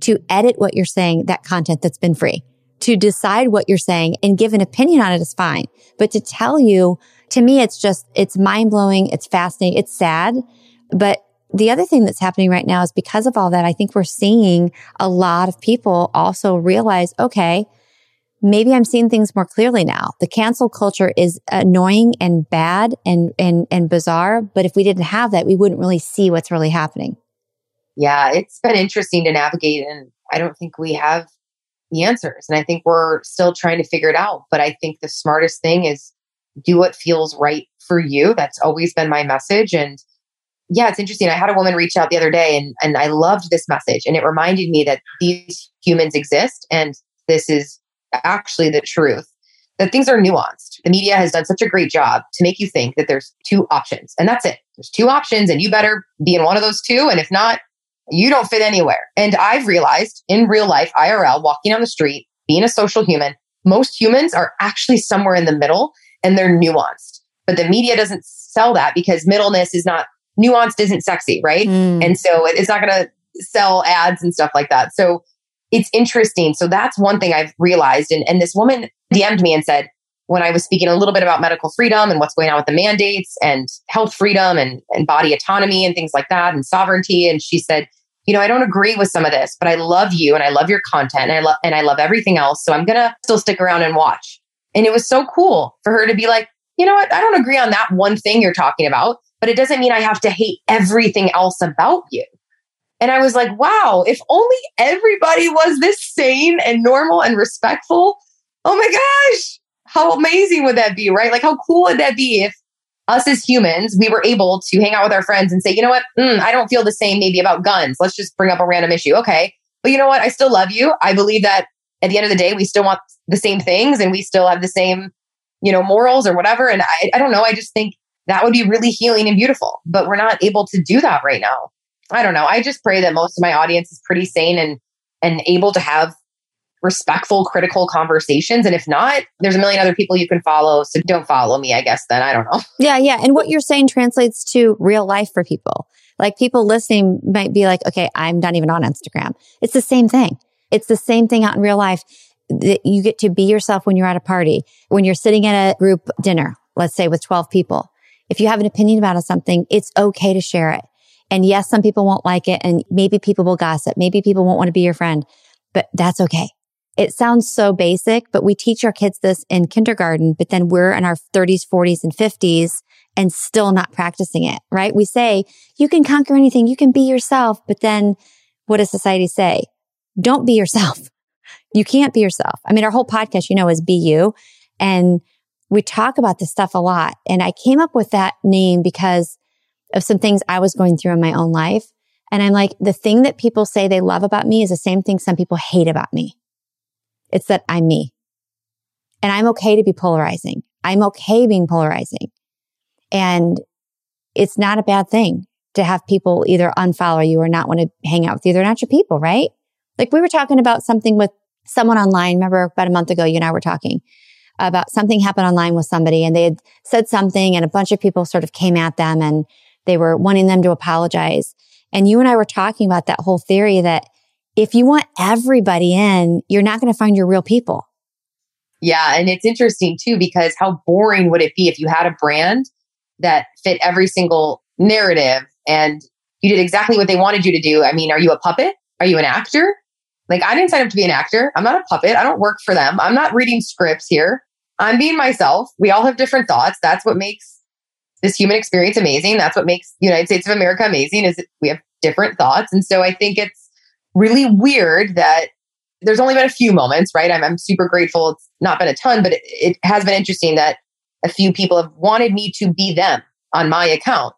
to edit what you're saying, that content that's been free to decide what you're saying and give an opinion on it is fine. But to tell you, to me, it's just, it's mind blowing. It's fascinating. It's sad. But the other thing that's happening right now is because of all that, I think we're seeing a lot of people also realize, okay, maybe I'm seeing things more clearly now. The cancel culture is annoying and bad and, and, and bizarre. But if we didn't have that, we wouldn't really see what's really happening. Yeah, it's been interesting to navigate. And I don't think we have the answers. And I think we're still trying to figure it out. But I think the smartest thing is do what feels right for you. That's always been my message. And yeah, it's interesting. I had a woman reach out the other day and, and I loved this message. And it reminded me that these humans exist and this is actually the truth. That things are nuanced. The media has done such a great job to make you think that there's two options and that's it. There's two options and you better be in one of those two. And if not, you don't fit anywhere. And I've realized in real life, IRL, walking on the street, being a social human, most humans are actually somewhere in the middle and they're nuanced. But the media doesn't sell that because middleness is not nuanced, isn't sexy, right? Mm. And so it's not going to sell ads and stuff like that. So it's interesting. So that's one thing I've realized. And, and this woman DM'd me and said, when I was speaking a little bit about medical freedom and what's going on with the mandates and health freedom and, and body autonomy and things like that and sovereignty. And she said, you know, I don't agree with some of this, but I love you and I love your content and I love and I love everything else. So I'm gonna still stick around and watch. And it was so cool for her to be like, you know what? I don't agree on that one thing you're talking about, but it doesn't mean I have to hate everything else about you. And I was like, wow, if only everybody was this sane and normal and respectful. Oh my gosh, how amazing would that be, right? Like, how cool would that be if us as humans, we were able to hang out with our friends and say, you know what? Mm, I don't feel the same maybe about guns. Let's just bring up a random issue. Okay. But you know what? I still love you. I believe that at the end of the day, we still want the same things and we still have the same, you know, morals or whatever. And I, I don't know. I just think that would be really healing and beautiful, but we're not able to do that right now. I don't know. I just pray that most of my audience is pretty sane and, and able to have respectful, critical conversations. And if not, there's a million other people you can follow. So don't follow me, I guess, then. I don't know. Yeah, yeah. And what you're saying translates to real life for people. Like people listening might be like, okay, I'm not even on Instagram. It's the same thing. It's the same thing out in real life that you get to be yourself when you're at a party, when you're sitting at a group dinner, let's say with 12 people. If you have an opinion about something, it's okay to share it. And yes, some people won't like it and maybe people will gossip. Maybe people won't want to be your friend, but that's okay. It sounds so basic, but we teach our kids this in kindergarten, but then we're in our 30s, 40s and 50s and still not practicing it, right? We say you can conquer anything. You can be yourself. But then what does society say? Don't be yourself. You can't be yourself. I mean, our whole podcast, you know, is be you. And we talk about this stuff a lot. And I came up with that name because of some things I was going through in my own life. And I'm like, the thing that people say they love about me is the same thing some people hate about me. It's that I'm me. And I'm okay to be polarizing. I'm okay being polarizing. And it's not a bad thing to have people either unfollow you or not want to hang out with you. They're not your people, right? Like we were talking about something with someone online. Remember about a month ago, you and I were talking about something happened online with somebody and they had said something and a bunch of people sort of came at them and they were wanting them to apologize. And you and I were talking about that whole theory that if you want everybody in, you're not going to find your real people. Yeah. And it's interesting too, because how boring would it be if you had a brand that fit every single narrative and you did exactly what they wanted you to do? I mean, are you a puppet? Are you an actor? Like, I didn't sign up to be an actor. I'm not a puppet. I don't work for them. I'm not reading scripts here. I'm being myself. We all have different thoughts. That's what makes this human experience amazing. That's what makes United States of America amazing is we have different thoughts. And so I think it's really weird that there's only been a few moments, right? I'm, I'm super grateful. It's not been a ton, but it, it has been interesting that a few people have wanted me to be them on my account.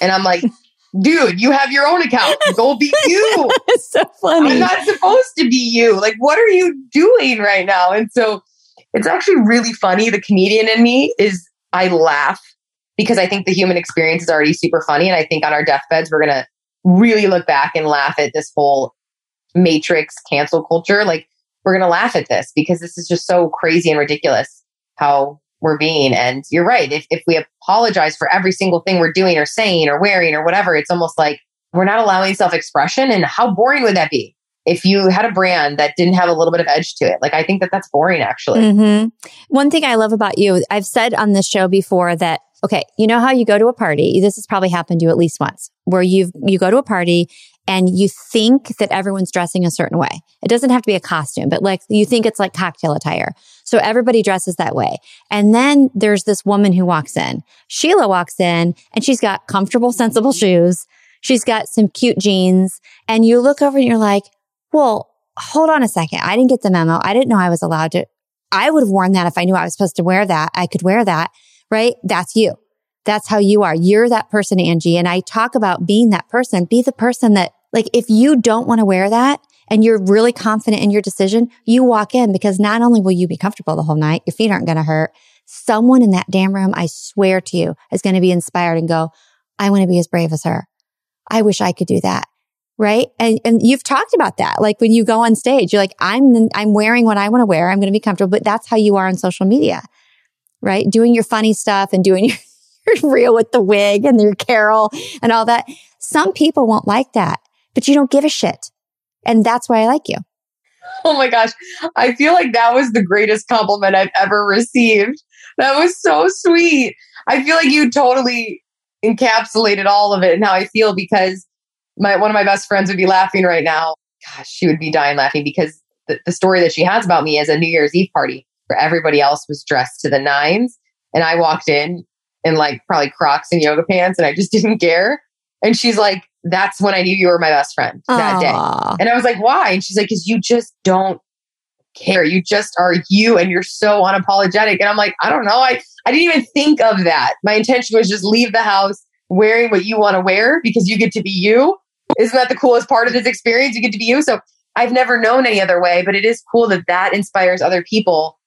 And I'm like, dude, you have your own account. Go be you. it's so funny. I'm not supposed to be you. Like, what are you doing right now? And so it's actually really funny. The comedian in me is I laugh because I think the human experience is already super funny. And I think on our deathbeds, we're going to really look back and laugh at this whole matrix cancel culture. Like, we're going to laugh at this because this is just so crazy and ridiculous how we're being. And you're right. If, if we apologize for every single thing we're doing or saying or wearing or whatever, it's almost like we're not allowing self expression. And how boring would that be? if you had a brand that didn't have a little bit of edge to it. Like, I think that that's boring actually. Mm-hmm. One thing I love about you, I've said on this show before that Okay. You know how you go to a party? This has probably happened to you at least once where you you go to a party and you think that everyone's dressing a certain way. It doesn't have to be a costume, but like you think it's like cocktail attire. So everybody dresses that way. And then there's this woman who walks in. Sheila walks in and she's got comfortable, sensible shoes. She's got some cute jeans and you look over and you're like, well, hold on a second. I didn't get the memo. I didn't know I was allowed to. I would have worn that if I knew I was supposed to wear that. I could wear that right? That's you. That's how you are. You're that person, Angie. And I talk about being that person. Be the person that, like, if you don't want to wear that and you're really confident in your decision, you walk in because not only will you be comfortable the whole night, your feet aren't going to hurt. Someone in that damn room, I swear to you, is going to be inspired and go, I want to be as brave as her. I wish I could do that. Right. And, and you've talked about that. Like when you go on stage, you're like, I'm, I'm wearing what I want to wear. I'm going to be comfortable, but that's how you are on social media right? Doing your funny stuff and doing your, your with the wig and your Carol and all that. Some people won't like that, but you don't give a shit. And that's why I like you. Oh my gosh. I feel like that was the greatest compliment I've ever received. That was so sweet. I feel like you totally encapsulated all of it and how I feel because my one of my best friends would be laughing right now. Gosh, she would be dying laughing because the, the story that she has about me is a New Year's Eve party where everybody else was dressed to the nines. And I walked in in like probably Crocs and yoga pants and I just didn't care. And she's like, that's when I knew you were my best friend that Aww. day. And I was like, why? And she's like, because you just don't care. You just are you and you're so unapologetic. And I'm like, I don't know. I, I didn't even think of that. My intention was just leave the house wearing what you want to wear because you get to be you. Isn't that the coolest part of this experience? You get to be you. So I've never known any other way, but it is cool that that inspires other people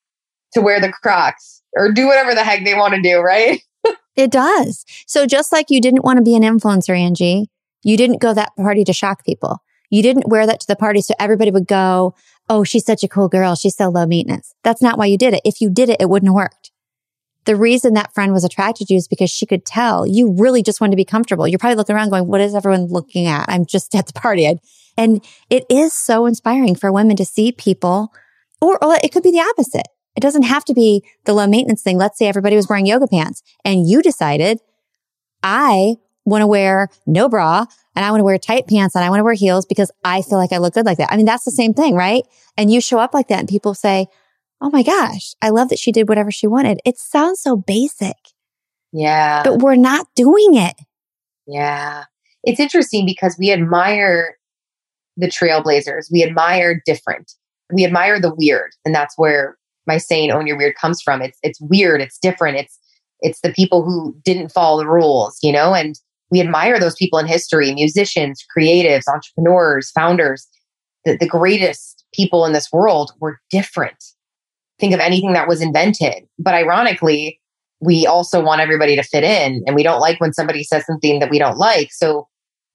to wear the Crocs or do whatever the heck they want to do, right? it does. So just like you didn't want to be an influencer, Angie, you didn't go that party to shock people. You didn't wear that to the party so everybody would go, Oh, she's such a cool girl. She's so low maintenance. That's not why you did it. If you did it, it wouldn't have worked. The reason that friend was attracted to you is because she could tell you really just wanted to be comfortable. You're probably looking around going, what is everyone looking at? I'm just at the party. And it is so inspiring for women to see people, or, or it could be the opposite. It doesn't have to be the low maintenance thing. Let's say everybody was wearing yoga pants and you decided I want to wear no bra and I want to wear tight pants and I want to wear heels because I feel like I look good like that. I mean, that's the same thing, right? And you show up like that and people say, Oh my gosh, I love that she did whatever she wanted. It sounds so basic. Yeah. But we're not doing it. Yeah. It's interesting because we admire the trailblazers. We admire different. We admire the weird. And that's where my saying own your weird comes from. It's it's weird, it's different. It's it's the people who didn't follow the rules, you know? And we admire those people in history, musicians, creatives, entrepreneurs, founders. The, the greatest people in this world were different. Think of anything that was invented. But ironically, we also want everybody to fit in and we don't like when somebody says something that we don't like. So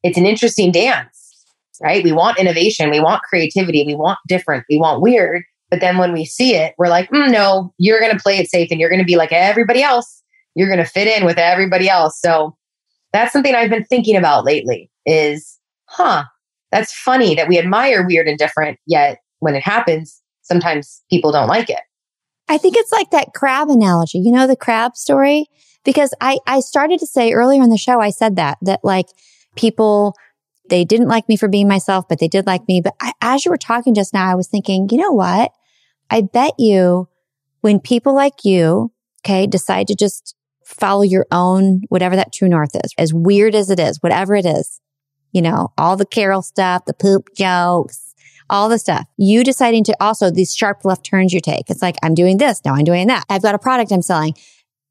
it's an interesting dance, right? We want innovation, we want creativity, we want different, we want weird. But then when we see it, we're like, mm, no, you're going to play it safe and you're going to be like everybody else. You're going to fit in with everybody else. So that's something I've been thinking about lately is, huh, that's funny that we admire weird and different, yet when it happens, sometimes people don't like it. I think it's like that crab analogy, you know, the crab story, because I, I started to say earlier in the show, I said that, that like people, they didn't like me for being myself, but they did like me. But I, as you were talking just now, I was thinking, you know what? I bet you when people like you, okay, decide to just follow your own, whatever that true north is, as weird as it is, whatever it is, you know, all the Carol stuff, the poop jokes, all the stuff. You deciding to also these sharp left turns you take. It's like, I'm doing this. Now I'm doing that. I've got a product I'm selling.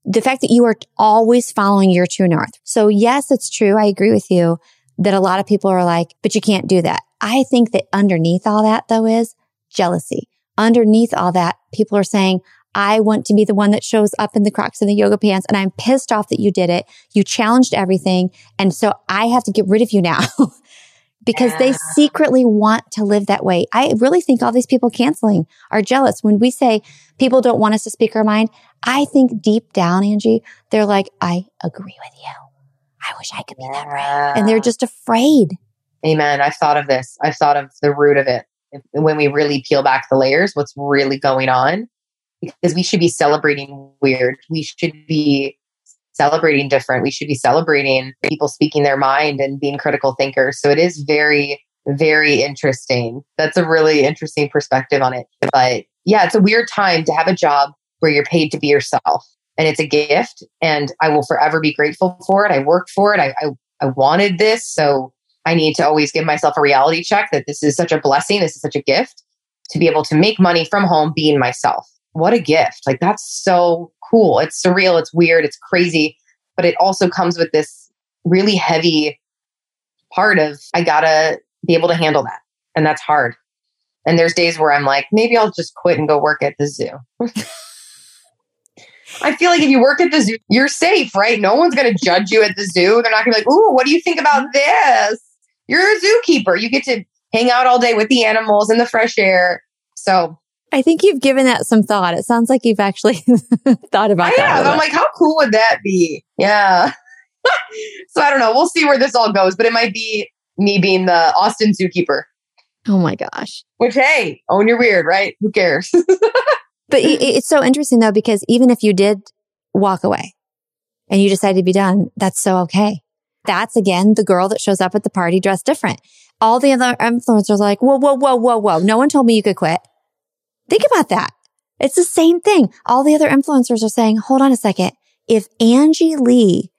The fact that you are always following your true north. So yes, it's true. I agree with you that a lot of people are like, but you can't do that. I think that underneath all that though is jealousy. Underneath all that, people are saying, I want to be the one that shows up in the Crocs and the yoga pants. And I'm pissed off that you did it. You challenged everything. And so I have to get rid of you now because yeah. they secretly want to live that way. I really think all these people canceling are jealous. When we say people don't want us to speak our mind, I think deep down, Angie, they're like, I agree with you. I wish I could be yeah. that way. And they're just afraid. Amen. I've thought of this. I've thought of the root of it. When we really peel back the layers, what's really going on because we should be celebrating weird. We should be celebrating different. We should be celebrating people speaking their mind and being critical thinkers. So it is very, very interesting. That's a really interesting perspective on it. But yeah, it's a weird time to have a job where you're paid to be yourself. And it's a gift. And I will forever be grateful for it. I worked for it. I, I, I wanted this. So I need to always give myself a reality check that this is such a blessing. This is such a gift to be able to make money from home being myself what a gift. Like that's so cool. It's surreal. It's weird. It's crazy. But it also comes with this really heavy part of I gotta be able to handle that. And that's hard. And there's days where I'm like, maybe I'll just quit and go work at the zoo. I feel like if you work at the zoo, you're safe, right? No one's going to judge you at the zoo. They're not going to be like, ooh, what do you think about this? You're a zookeeper. You get to hang out all day with the animals in the fresh air. So I think you've given that some thought. It sounds like you've actually thought about I that. I'm like, how cool would that be? Yeah. so I don't know. We'll see where this all goes, but it might be me being the Austin zookeeper. Oh my gosh. Which, hey, own your weird, right? Who cares? but it's so interesting though, because even if you did walk away and you decided to be done, that's so okay. That's again the girl that shows up at the party dressed different. All the other influencers are like, whoa, whoa, whoa, whoa, whoa. No one told me you could quit. Think about that. It's the same thing. All the other influencers are saying, hold on a second. If Angie Lee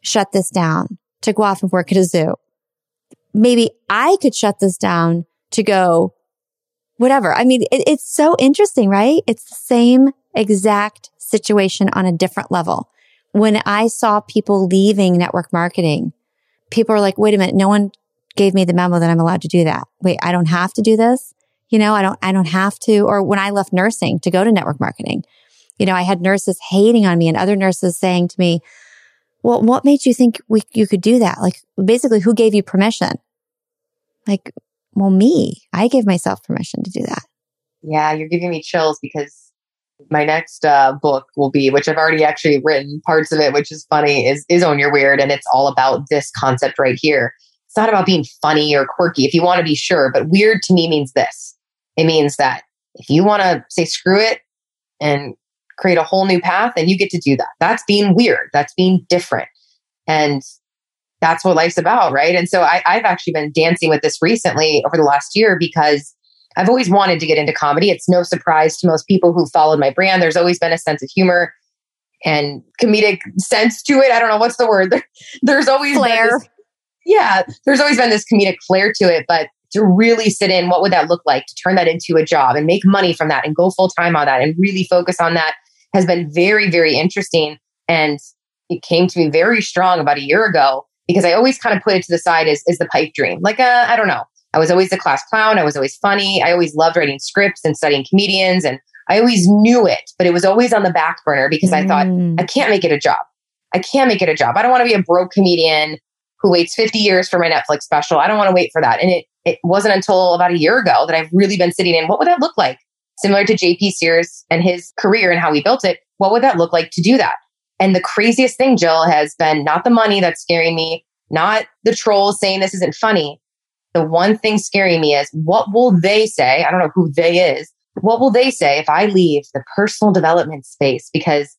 shut this down to go off and work at a zoo, maybe I could shut this down to go whatever. I mean, it, it's so interesting, right? It's the same exact situation on a different level. When I saw people leaving network marketing, people were like, wait a minute, no one gave me the memo that I'm allowed to do that. Wait, I don't have to do this. You know, I don't, I don't have to. Or when I left nursing to go to network marketing, you know, I had nurses hating on me and other nurses saying to me, well, what made you think we, you could do that? Like basically who gave you permission? Like, well, me, I gave myself permission to do that. Yeah. You're giving me chills because my next uh, book will be, which I've already actually written parts of it, which is funny, is is own your weird, and it's all about this concept right here. It's not about being funny or quirky. If you want to be sure, but weird to me means this: it means that if you want to say screw it and create a whole new path, and you get to do that. That's being weird. That's being different. And that's what life's about, right? And so I, I've actually been dancing with this recently over the last year because I've always wanted to get into comedy. It's no surprise to most people who followed my brand. There's always been a sense of humor and comedic sense to it. I don't know what's the word. there's always flair. This, yeah, there's always been this comedic flair to it, but to really sit in, what would that look like to turn that into a job and make money from that and go full time on that and really focus on that has been very, very interesting. And it came to me very strong about a year ago because I always kind of put it to the side as, as the pipe dream. Like, uh, I don't know. I was always the class clown. I was always funny. I always loved writing scripts and studying comedians. And I always knew it, but it was always on the back burner because I thought, Mm. I can't make it a job. I can't make it a job. I don't want to be a broke comedian who waits 50 years for my Netflix special. I don't want to wait for that. And it, it wasn't until about a year ago that I've really been sitting in what would that look like? Similar to JP Sears and his career and how he built it. What would that look like to do that? And the craziest thing, Jill, has been not the money that's scaring me, not the trolls saying this isn't funny. The one thing scaring me is what will they say? I don't know who they is. What will they say if I leave the personal development space? Because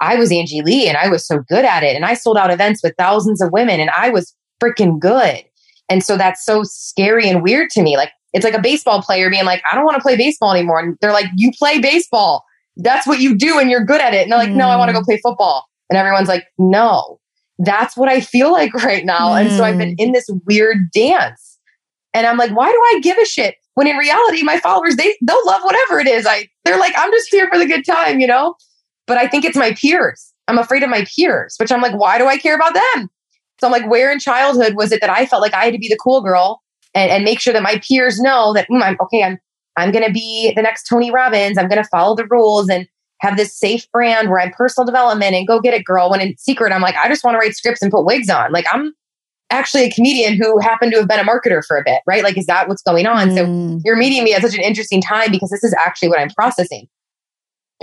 I was Angie Lee and I was so good at it. And I sold out events with thousands of women and I was freaking good. And so that's so scary and weird to me. Like it's like a baseball player being like, I don't want to play baseball anymore. And they're like, you play baseball. That's what you do and you're good at it. And they're like, no, I want to go mm. play football. And everyone's like, no, that's what I feel like right now. And so I've been mm. in this weird dance. And I'm like, why do I give a shit? When in reality, my followers, they they'll love whatever it is. I they're like, I'm just here for the good time, you know? But I think it's my peers. I'm afraid of my peers, which I'm like, why do I care about them? So I'm like, where in childhood was it that I felt like I had to be the cool girl and, and make sure that my peers know that mm, I'm okay, I'm I'm gonna be the next Tony Robbins. I'm gonna follow the rules and have this safe brand where I'm personal development and go get it, girl. When in secret, I'm like, I just want to write scripts and put wigs on. Like I'm actually a comedian who happened to have been a marketer for a bit, right? Like, is that what's going on? So Mm. you're meeting me at such an interesting time because this is actually what I'm processing.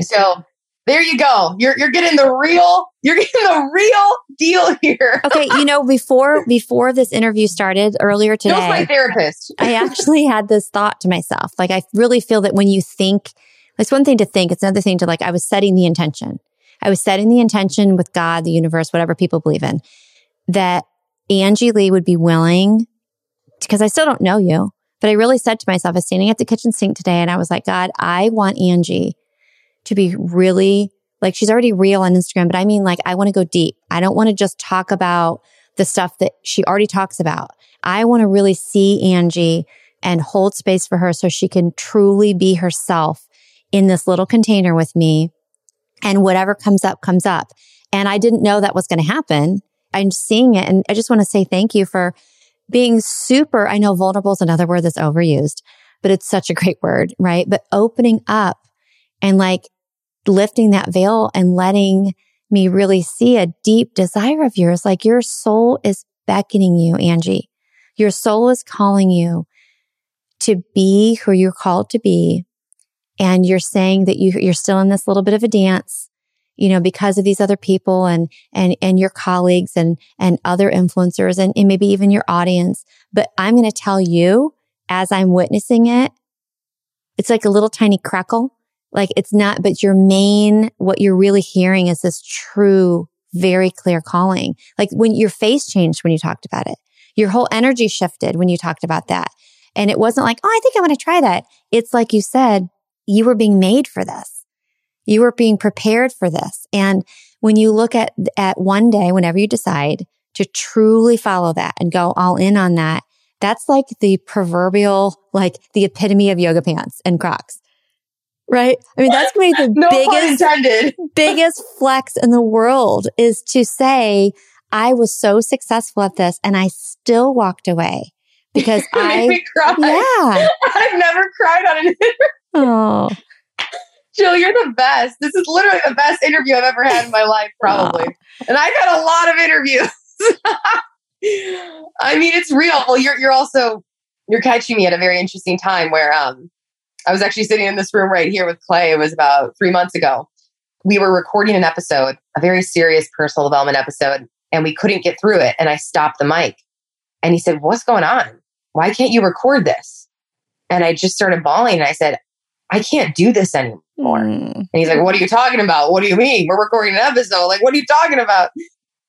So there you go. You're you're getting the real, you're getting the real deal here. okay, you know, before before this interview started earlier Jill's my today, therapist. I actually had this thought to myself. Like I really feel that when you think, it's one thing to think, it's another thing to like I was setting the intention. I was setting the intention with God, the universe, whatever people believe in, that Angie Lee would be willing because I still don't know you. But I really said to myself, I was standing at the kitchen sink today and I was like, God, I want Angie to be really like she's already real on Instagram, but I mean like I want to go deep. I don't want to just talk about the stuff that she already talks about. I want to really see Angie and hold space for her so she can truly be herself in this little container with me. And whatever comes up, comes up. And I didn't know that was going to happen. I'm seeing it. And I just want to say thank you for being super. I know vulnerable is another word that's overused, but it's such a great word, right? But opening up and like lifting that veil and letting me really see a deep desire of yours. Like your soul is beckoning you, Angie. Your soul is calling you to be who you're called to be. And you're saying that you, you're still in this little bit of a dance, you know, because of these other people and, and, and your colleagues and, and other influencers and, and maybe even your audience. But I'm going to tell you as I'm witnessing it, it's like a little tiny crackle. Like it's not, but your main, what you're really hearing is this true, very clear calling. Like when your face changed when you talked about it, your whole energy shifted when you talked about that. And it wasn't like, oh, I think I want to try that. It's like you said, you were being made for this. You were being prepared for this. And when you look at, at one day, whenever you decide to truly follow that and go all in on that, that's like the proverbial, like the epitome of yoga pants and Crocs. Right? I mean, that's going to be the No biggest, biggest flex in the world is to say, I was so successful at this and I still walked away because I, me cry. yeah. I've never cried on an Oh, Jill, you're the best. This is literally the best interview I've ever had in my life, probably. And I've had a lot of interviews. I mean, it's real. Well, you're you're also you're catching me at a very interesting time where um I was actually sitting in this room right here with Clay. It was about three months ago. We were recording an episode, a very serious personal development episode, and we couldn't get through it. And I stopped the mic. And he said, What's going on? Why can't you record this? And I just started bawling and I said, I can't do this anymore. Mm. And he's like, What are you talking about? What do you mean? We're recording an episode. Like, what are you talking about?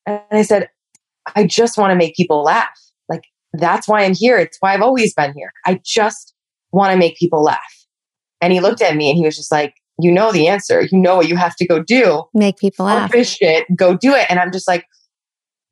And I said, I just want to make people laugh. Like that's why I'm here. It's why I've always been here. I just want to make people laugh. And he looked at me and he was just like, you know the answer. You know what you have to go do. Make people laugh. Shit, go do it. And I'm just like,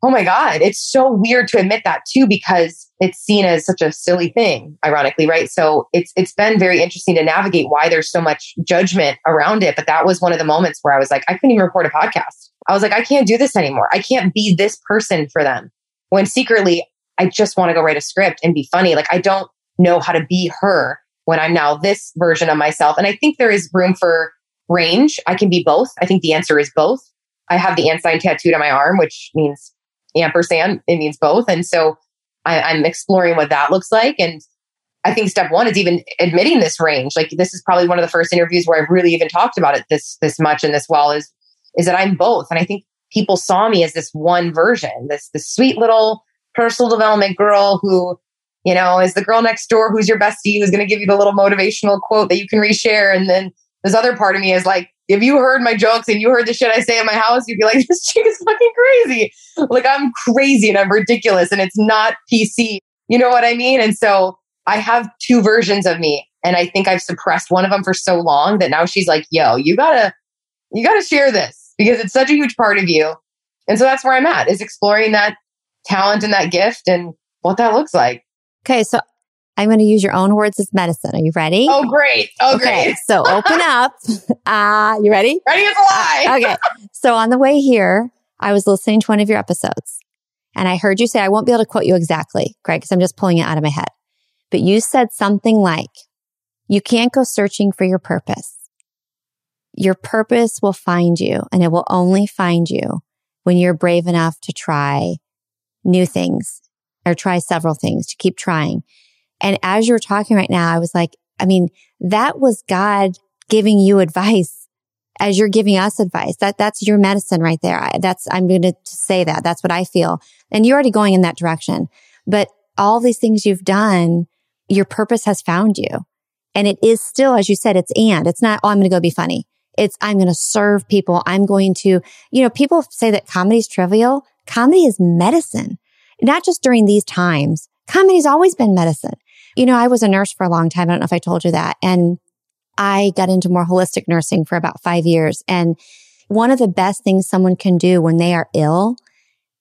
oh my God, it's so weird to admit that too, because it's seen as such a silly thing, ironically, right? So it's it's been very interesting to navigate why there's so much judgment around it. But that was one of the moments where I was like, I couldn't even record a podcast. I was like, I can't do this anymore. I can't be this person for them. When secretly I just want to go write a script and be funny. Like I don't know how to be her when I'm now this version of myself. And I think there is room for range. I can be both. I think the answer is both. I have the ant sign tattooed on my arm, which means ampersand. It means both. And so I, I'm exploring what that looks like. And I think step one is even admitting this range. Like this is probably one of the first interviews where I've really even talked about it this this much and this well is is that I'm both. And I think people saw me as this one version, this this sweet little personal development girl who, you know, is the girl next door who's your bestie, who's going to give you the little motivational quote that you can reshare. And then this other part of me is like, if you heard my jokes and you heard the shit I say in my house, you'd be like, this chick is fucking crazy. Like I'm crazy and I'm ridiculous and it's not PC. You know what I mean? And so I have two versions of me. And I think I've suppressed one of them for so long that now she's like, yo, you gotta, you gotta share this because it's such a huge part of you. And so that's where I'm at is exploring that talent and that gift and what that looks like. Okay. So I'm going to use your own words as medicine. Are you ready? Oh, great. Oh, okay. Great. so open up. Ah, uh, you ready? Ready as a lie. Uh, okay. So on the way here, I was listening to one of your episodes and I heard you say, I won't be able to quote you exactly, Greg, because I'm just pulling it out of my head. But you said something like, you can't go searching for your purpose. Your purpose will find you and it will only find you when you're brave enough to try new things or try several things to keep trying. And as you were talking right now, I was like, I mean, that was God giving you advice as you're giving us advice. That, that's your medicine right there. I, that's, I'm going to say that. That's what I feel. And you're already going in that direction. But all these things you've done, your purpose has found you. And it is still, as you said, it's and it's not, oh, I'm going to go be funny. It's, I'm going to serve people. I'm going to, you know, people say that comedy is trivial. Comedy is medicine, not just during these times. Comedy's always been medicine. You know, I was a nurse for a long time. I don't know if I told you that. And I got into more holistic nursing for about five years. And one of the best things someone can do when they are ill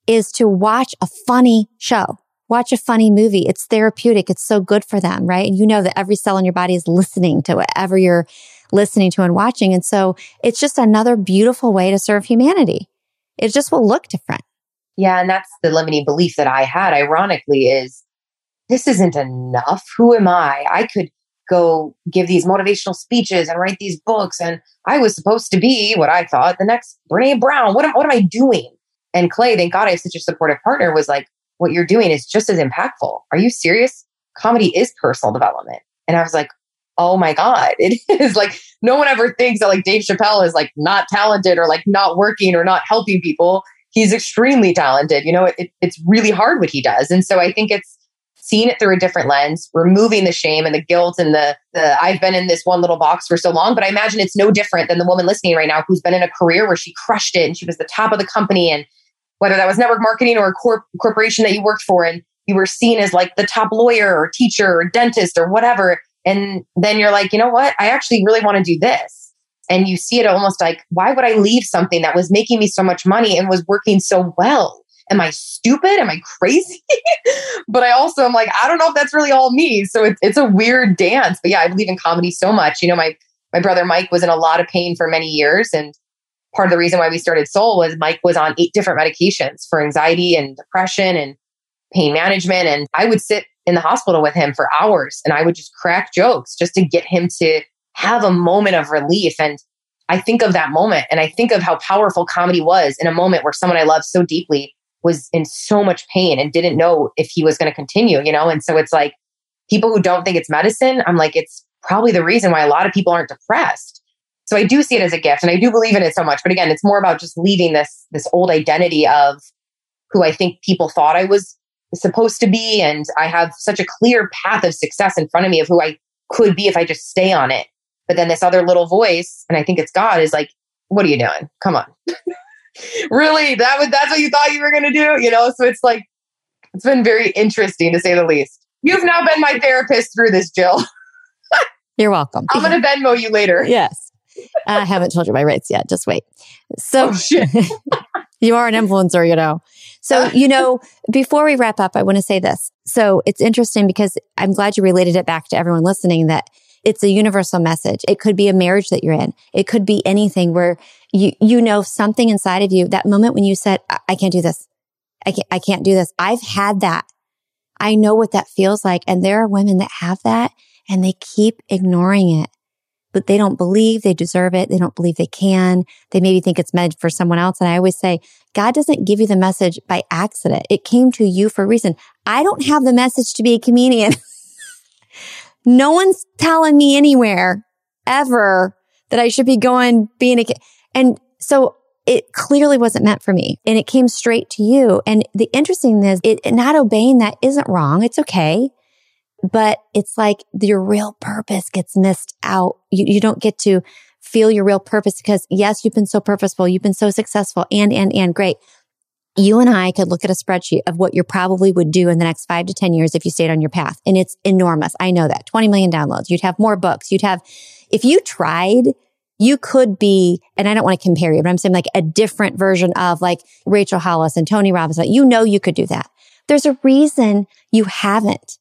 is to watch a funny show. Watch a funny movie. It's therapeutic. It's so good for them, right? And you know that every cell in your body is listening to whatever you're listening to and watching. And so it's just another beautiful way to serve humanity. It just will look different. Yeah. And that's the limiting belief that I had, ironically, is this isn't enough. Who am I? I could go give these motivational speeches and write these books. And I was supposed to be what I thought the next Brene Brown. What am, what am I doing? And Clay, thank God I have such a supportive partner, was like, what you're doing is just as impactful. Are you serious? Comedy is personal development. And I was like, oh my God, it is like no one ever thinks that like Dave Chappelle is like not talented or like not working or not helping people. He's extremely talented. You know, it, it's really hard what he does. And so I think it's, seeing it through a different lens, removing the shame and the guilt and the, the I've been in this one little box for so long. But I imagine it's no different than the woman listening right now who's been in a career where she crushed it and she was the top of the company. And whether that was network marketing or a corp- corporation that you worked for, and you were seen as like the top lawyer or teacher or dentist or whatever. And then you're like, you know what? I actually really want to do this. And you see it almost like, why would I leave something that was making me so much money and was working so well? Am I stupid? Am I crazy? but I also am like, I don't know if that's really all me. So it's, it's a weird dance. But yeah, I believe in comedy so much. You know, my, my brother Mike was in a lot of pain for many years. And part of the reason why we started Soul was Mike was on eight different medications for anxiety and depression and pain management. And I would sit in the hospital with him for hours and I would just crack jokes just to get him to have a moment of relief. And I think of that moment and I think of how powerful comedy was in a moment where someone I love so deeply was in so much pain and didn't know if he was going to continue, you know? And so it's like people who don't think it's medicine, I'm like, it's probably the reason why a lot of people aren't depressed. So I do see it as a gift and I do believe in it so much. But again, it's more about just leaving this, this old identity of who I think people thought I was supposed to be. And I have such a clear path of success in front of me of who I could be if I just stay on it. But then this other little voice, and I think it's God, is like, what are you doing? Come on. really? That was that's what you thought you were gonna do? You know, so it's like it's been very interesting to say the least. You've now been my therapist through this, Jill. You're welcome. I'm gonna Venmo you later. Yes. I haven't told you my rates yet. Just wait. So oh, you are an influencer, you know. So, you know, before we wrap up, I want to say this. So it's interesting because I'm glad you related it back to everyone listening that it's a universal message. It could be a marriage that you're in. It could be anything where you, you know, something inside of you, that moment when you said, I, I can't do this. I can't, I can't do this. I've had that. I know what that feels like. And there are women that have that and they keep ignoring it but they don't believe they deserve it. They don't believe they can. They maybe think it's meant for someone else. And I always say, God doesn't give you the message by accident. It came to you for a reason. I don't have the message to be a comedian. no one's telling me anywhere ever that I should be going being a, kid. and so it clearly wasn't meant for me and it came straight to you. And the interesting thing is it not obeying that isn't wrong. It's okay but it's like your real purpose gets missed out. You, you don't get to feel your real purpose because yes, you've been so purposeful. You've been so successful and, and, and great. You and I could look at a spreadsheet of what you probably would do in the next five to 10 years if you stayed on your path. And it's enormous. I know that 20 million downloads. You'd have more books. You'd have, if you tried, you could be, and I don't want to compare you, but I'm saying like a different version of like Rachel Hollis and Tony Robbins. You know, you could do that. There's a reason you haven't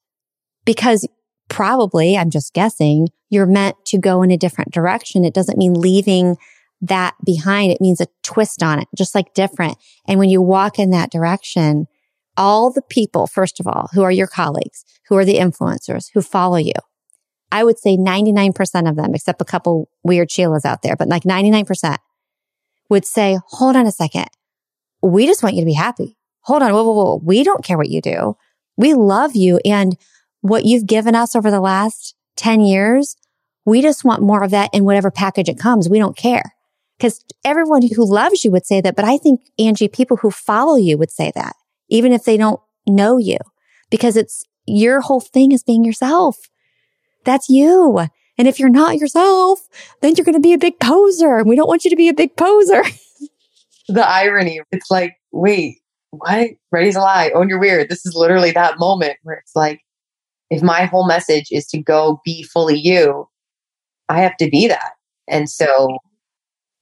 because probably, I'm just guessing, you're meant to go in a different direction. It doesn't mean leaving that behind. It means a twist on it, just like different. And when you walk in that direction, all the people, first of all, who are your colleagues, who are the influencers, who follow you, I would say 99% of them, except a couple weird Sheilas out there, but like 99% would say, hold on a second. We just want you to be happy. Hold on. Whoa, whoa, whoa. We don't care what you do. We love you. And what you've given us over the last 10 years, we just want more of that in whatever package it comes. We don't care. Because everyone who loves you would say that. But I think, Angie, people who follow you would say that, even if they don't know you, because it's your whole thing is being yourself. That's you. And if you're not yourself, then you're going to be a big poser. We don't want you to be a big poser. the irony. It's like, wait, what? Ready's a lie. Own your weird. This is literally that moment where it's like, if my whole message is to go be fully you, I have to be that. And so,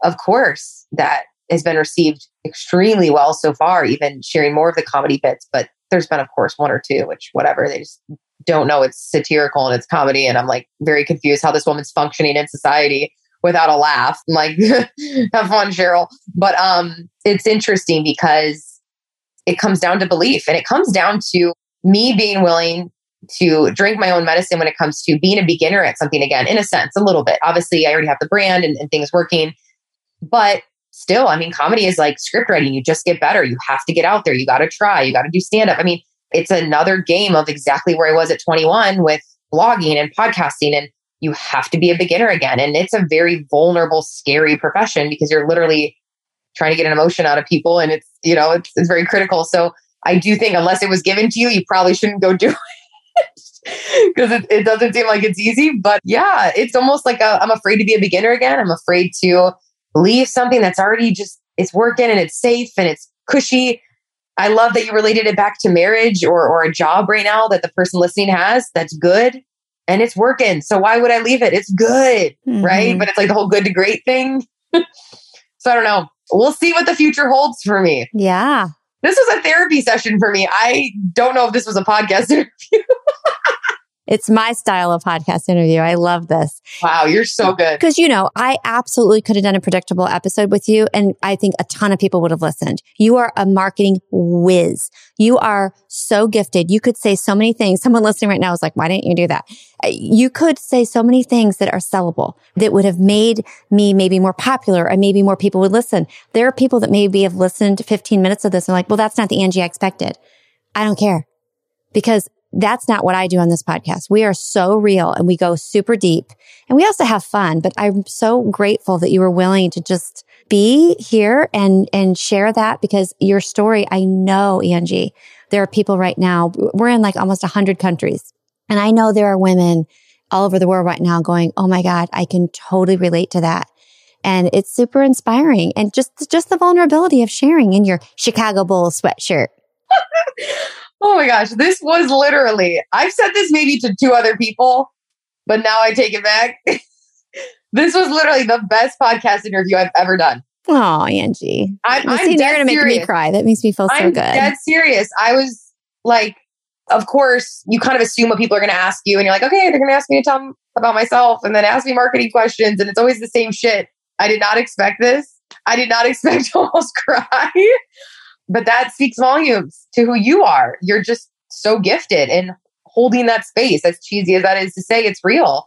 of course, that has been received extremely well so far, even sharing more of the comedy bits. But there's been, of course, one or two, which whatever, they just don't know it's satirical and it's comedy. And I'm like very confused how this woman's functioning in society without a laugh. I'm like, have fun, Cheryl. But um, it's interesting because it comes down to belief and it comes down to me being willing to drink my own medicine when it comes to being a beginner at something again, in a sense, a little bit. Obviously, I already have the brand and, and things working, but still, I mean, comedy is like script writing. You just get better. You have to get out there. You got to try. You got to do stand up. I mean, it's another game of exactly where I was at 21 with blogging and podcasting. And you have to be a beginner again. And it's a very vulnerable, scary profession because you're literally trying to get an emotion out of people. And it's, you know, it's, it's very critical. So I do think unless it was given to you, you probably shouldn't go do it because it, it doesn't seem like it's easy. But yeah, it's almost like i am afraid to be a beginner again. I'm afraid to leave something that's already just it's working and it's safe and it's cushy. I love that you related it back to marriage or or a job right now that the person listening has that's good and it's working. So why would I leave it? It's good, mm-hmm. right? But it's like the whole good to great thing. so I don't know. We'll see what the future holds for me. Yeah. This was a therapy session for me. I don't know if this was a podcast interview. It's my style of podcast interview. I love this. Wow, you're so good. Because, you know, I absolutely could have done a predictable episode with you, and I think a ton of people would have listened. You are a marketing whiz. You are so gifted. You could say so many things. Someone listening right now is like, why didn't you do that? Uh, you could say so many things that are sellable that would have made me maybe more popular and maybe more people would listen. There are people that maybe have listened to 15 minutes of this and like, well, that's not the Angie I expected. I don't care because that's not what I do on this podcast. We are so real and we go super deep and we also have fun, but I'm so grateful that you were willing to just be here and, and share that because your story, I know, Angie, there are people right now, we're in like almost a hundred countries and I know there are women all over the world right now going, Oh my God, I can totally relate to that. And it's super inspiring and just, just the vulnerability of sharing in your Chicago Bulls sweatshirt. oh my gosh. This was literally, I've said this maybe to two other people, but now I take it back. this was literally the best podcast interview I've ever done. Oh, Angie. I'm, I'm See, you're going to make me cry. That makes me feel so I'm good. dead serious. I was like, of course, you kind of assume what people are going to ask you, and you're like, okay, they're going to ask me to tell them about myself, and then ask me marketing questions, and it's always the same shit. I did not expect this. I did not expect to almost cry, but that speaks volumes to who you are. You're just so gifted in holding that space. As cheesy as that is to say, it's real.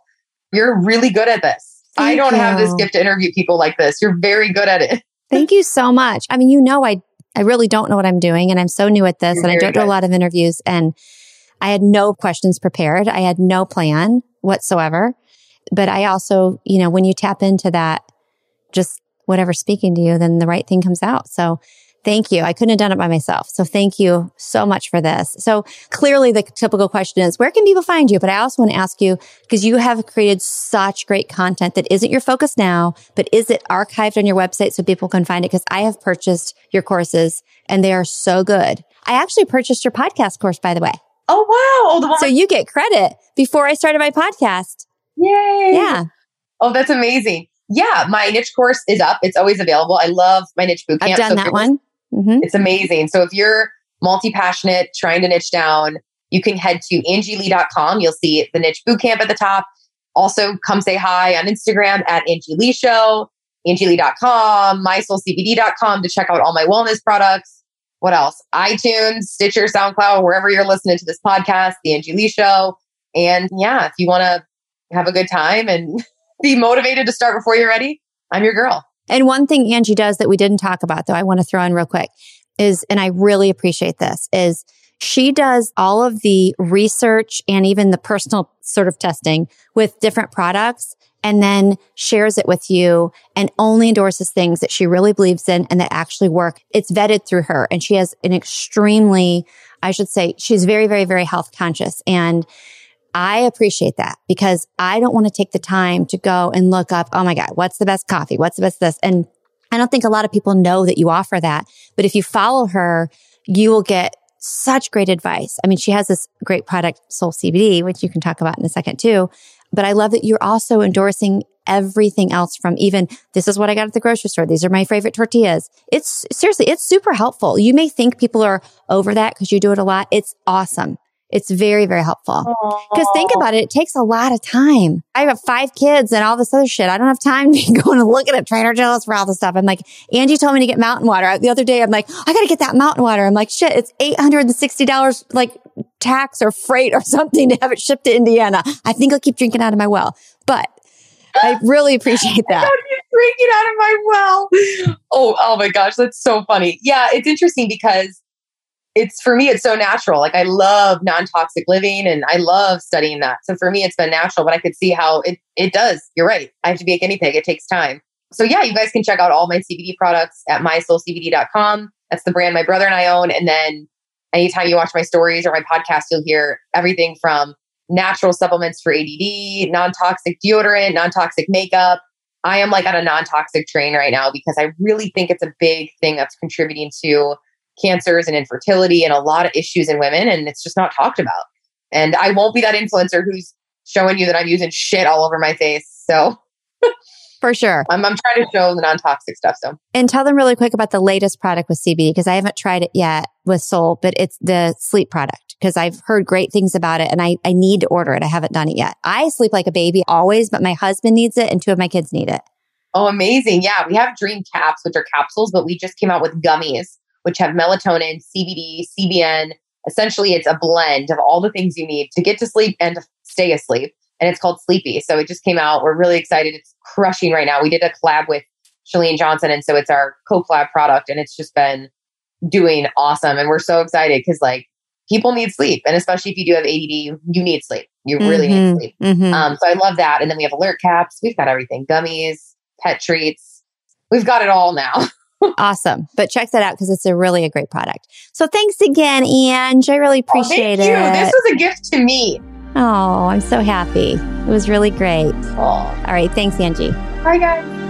You're really good at this. Thank I don't you. have this gift to interview people like this. You're very good at it. Thank you so much. I mean, you know, I I really don't know what I'm doing and I'm so new at this You're and I don't good. do a lot of interviews and I had no questions prepared. I had no plan whatsoever. But I also, you know, when you tap into that, just whatever's speaking to you, then the right thing comes out. So Thank you. I couldn't have done it by myself. So thank you so much for this. So clearly the typical question is, where can people find you? But I also want to ask you, because you have created such great content that isn't your focus now, but is it archived on your website so people can find it? Because I have purchased your courses and they are so good. I actually purchased your podcast course, by the way. Oh, wow. Oh, so you get credit before I started my podcast. Yay. Yeah. Oh, that's amazing. Yeah, my niche course is up. It's always available. I love my niche bootcamp. I've done so that one. Mm-hmm. It's amazing. So if you're multi passionate, trying to niche down, you can head to angielee.com. You'll see the niche bootcamp at the top. Also, come say hi on Instagram at Angie Lee Show, angielee.com, mysoulcbd.com to check out all my wellness products. What else? iTunes, Stitcher, SoundCloud, wherever you're listening to this podcast, The Angie Lee Show. And yeah, if you want to have a good time and be motivated to start before you're ready, I'm your girl. And one thing Angie does that we didn't talk about though, I want to throw in real quick is, and I really appreciate this, is she does all of the research and even the personal sort of testing with different products and then shares it with you and only endorses things that she really believes in and that actually work. It's vetted through her and she has an extremely, I should say, she's very, very, very health conscious and I appreciate that because I don't want to take the time to go and look up, oh my God, what's the best coffee? What's the best this? And I don't think a lot of people know that you offer that. But if you follow her, you will get such great advice. I mean, she has this great product, Soul CBD, which you can talk about in a second too. But I love that you're also endorsing everything else from even this is what I got at the grocery store. These are my favorite tortillas. It's seriously, it's super helpful. You may think people are over that because you do it a lot. It's awesome. It's very, very helpful. Because think about it, it takes a lot of time. I have five kids and all this other shit. I don't have time to go and look at Trader Joe's for all this stuff. I'm like, Angie told me to get mountain water. The other day, I'm like, I got to get that mountain water. I'm like, shit, it's $860 like tax or freight or something to have it shipped to Indiana. I think I'll keep drinking out of my well, but I really appreciate that. Drinking out of my well. Oh, oh my gosh. That's so funny. Yeah. It's interesting because it's for me, it's so natural. Like I love non-toxic living and I love studying that. So for me, it's been natural, but I could see how it, it does. You're right. I have to be a guinea pig. It takes time. So yeah, you guys can check out all my CBD products at mysoulcbd.com. That's the brand my brother and I own. And then anytime you watch my stories or my podcast, you'll hear everything from natural supplements for ADD, non-toxic deodorant, non-toxic makeup. I am like on a non-toxic train right now because I really think it's a big thing that's contributing to cancers and infertility and a lot of issues in women, and it's just not talked about. And I won't be that influencer who's showing you that I'm using shit all over my face. So for sure. I'm, I'm trying to show the non toxic stuff. So, and tell them really quick about the latest product with CBD because I haven't tried it yet with Soul, but it's the sleep product because I've heard great things about it and I, I need to order it. I haven't done it yet. I sleep like a baby always, but my husband needs it and two of my kids need it. Oh, amazing. Yeah. We have Dream Caps, which are capsules, but we just came out with gummies which have melatonin, CBD, CBN. Essentially, it's a blend of all the things you need to get to sleep and to stay asleep. And it's called Sleepy. So it just came out. We're really excited. It's crushing right now. We did a collab with Shalene Johnson. And so it's our co collab product. And it's just been doing awesome. And we're so excited because, like, people need sleep. And especially if you do have ADD, you need sleep. You mm-hmm, really need mm-hmm. sleep. Mm-hmm. Um, so I love that. And then we have alert caps. We've got everything gummies, pet treats. We've got it all now. awesome. But check that out because it's a really a great product. So thanks again, Ange. I really oh, appreciate oh, it. You. This was a gift to me. Oh, I'm so happy. It was really great. Oh. All right. Thanks, Angie. Bye, guys.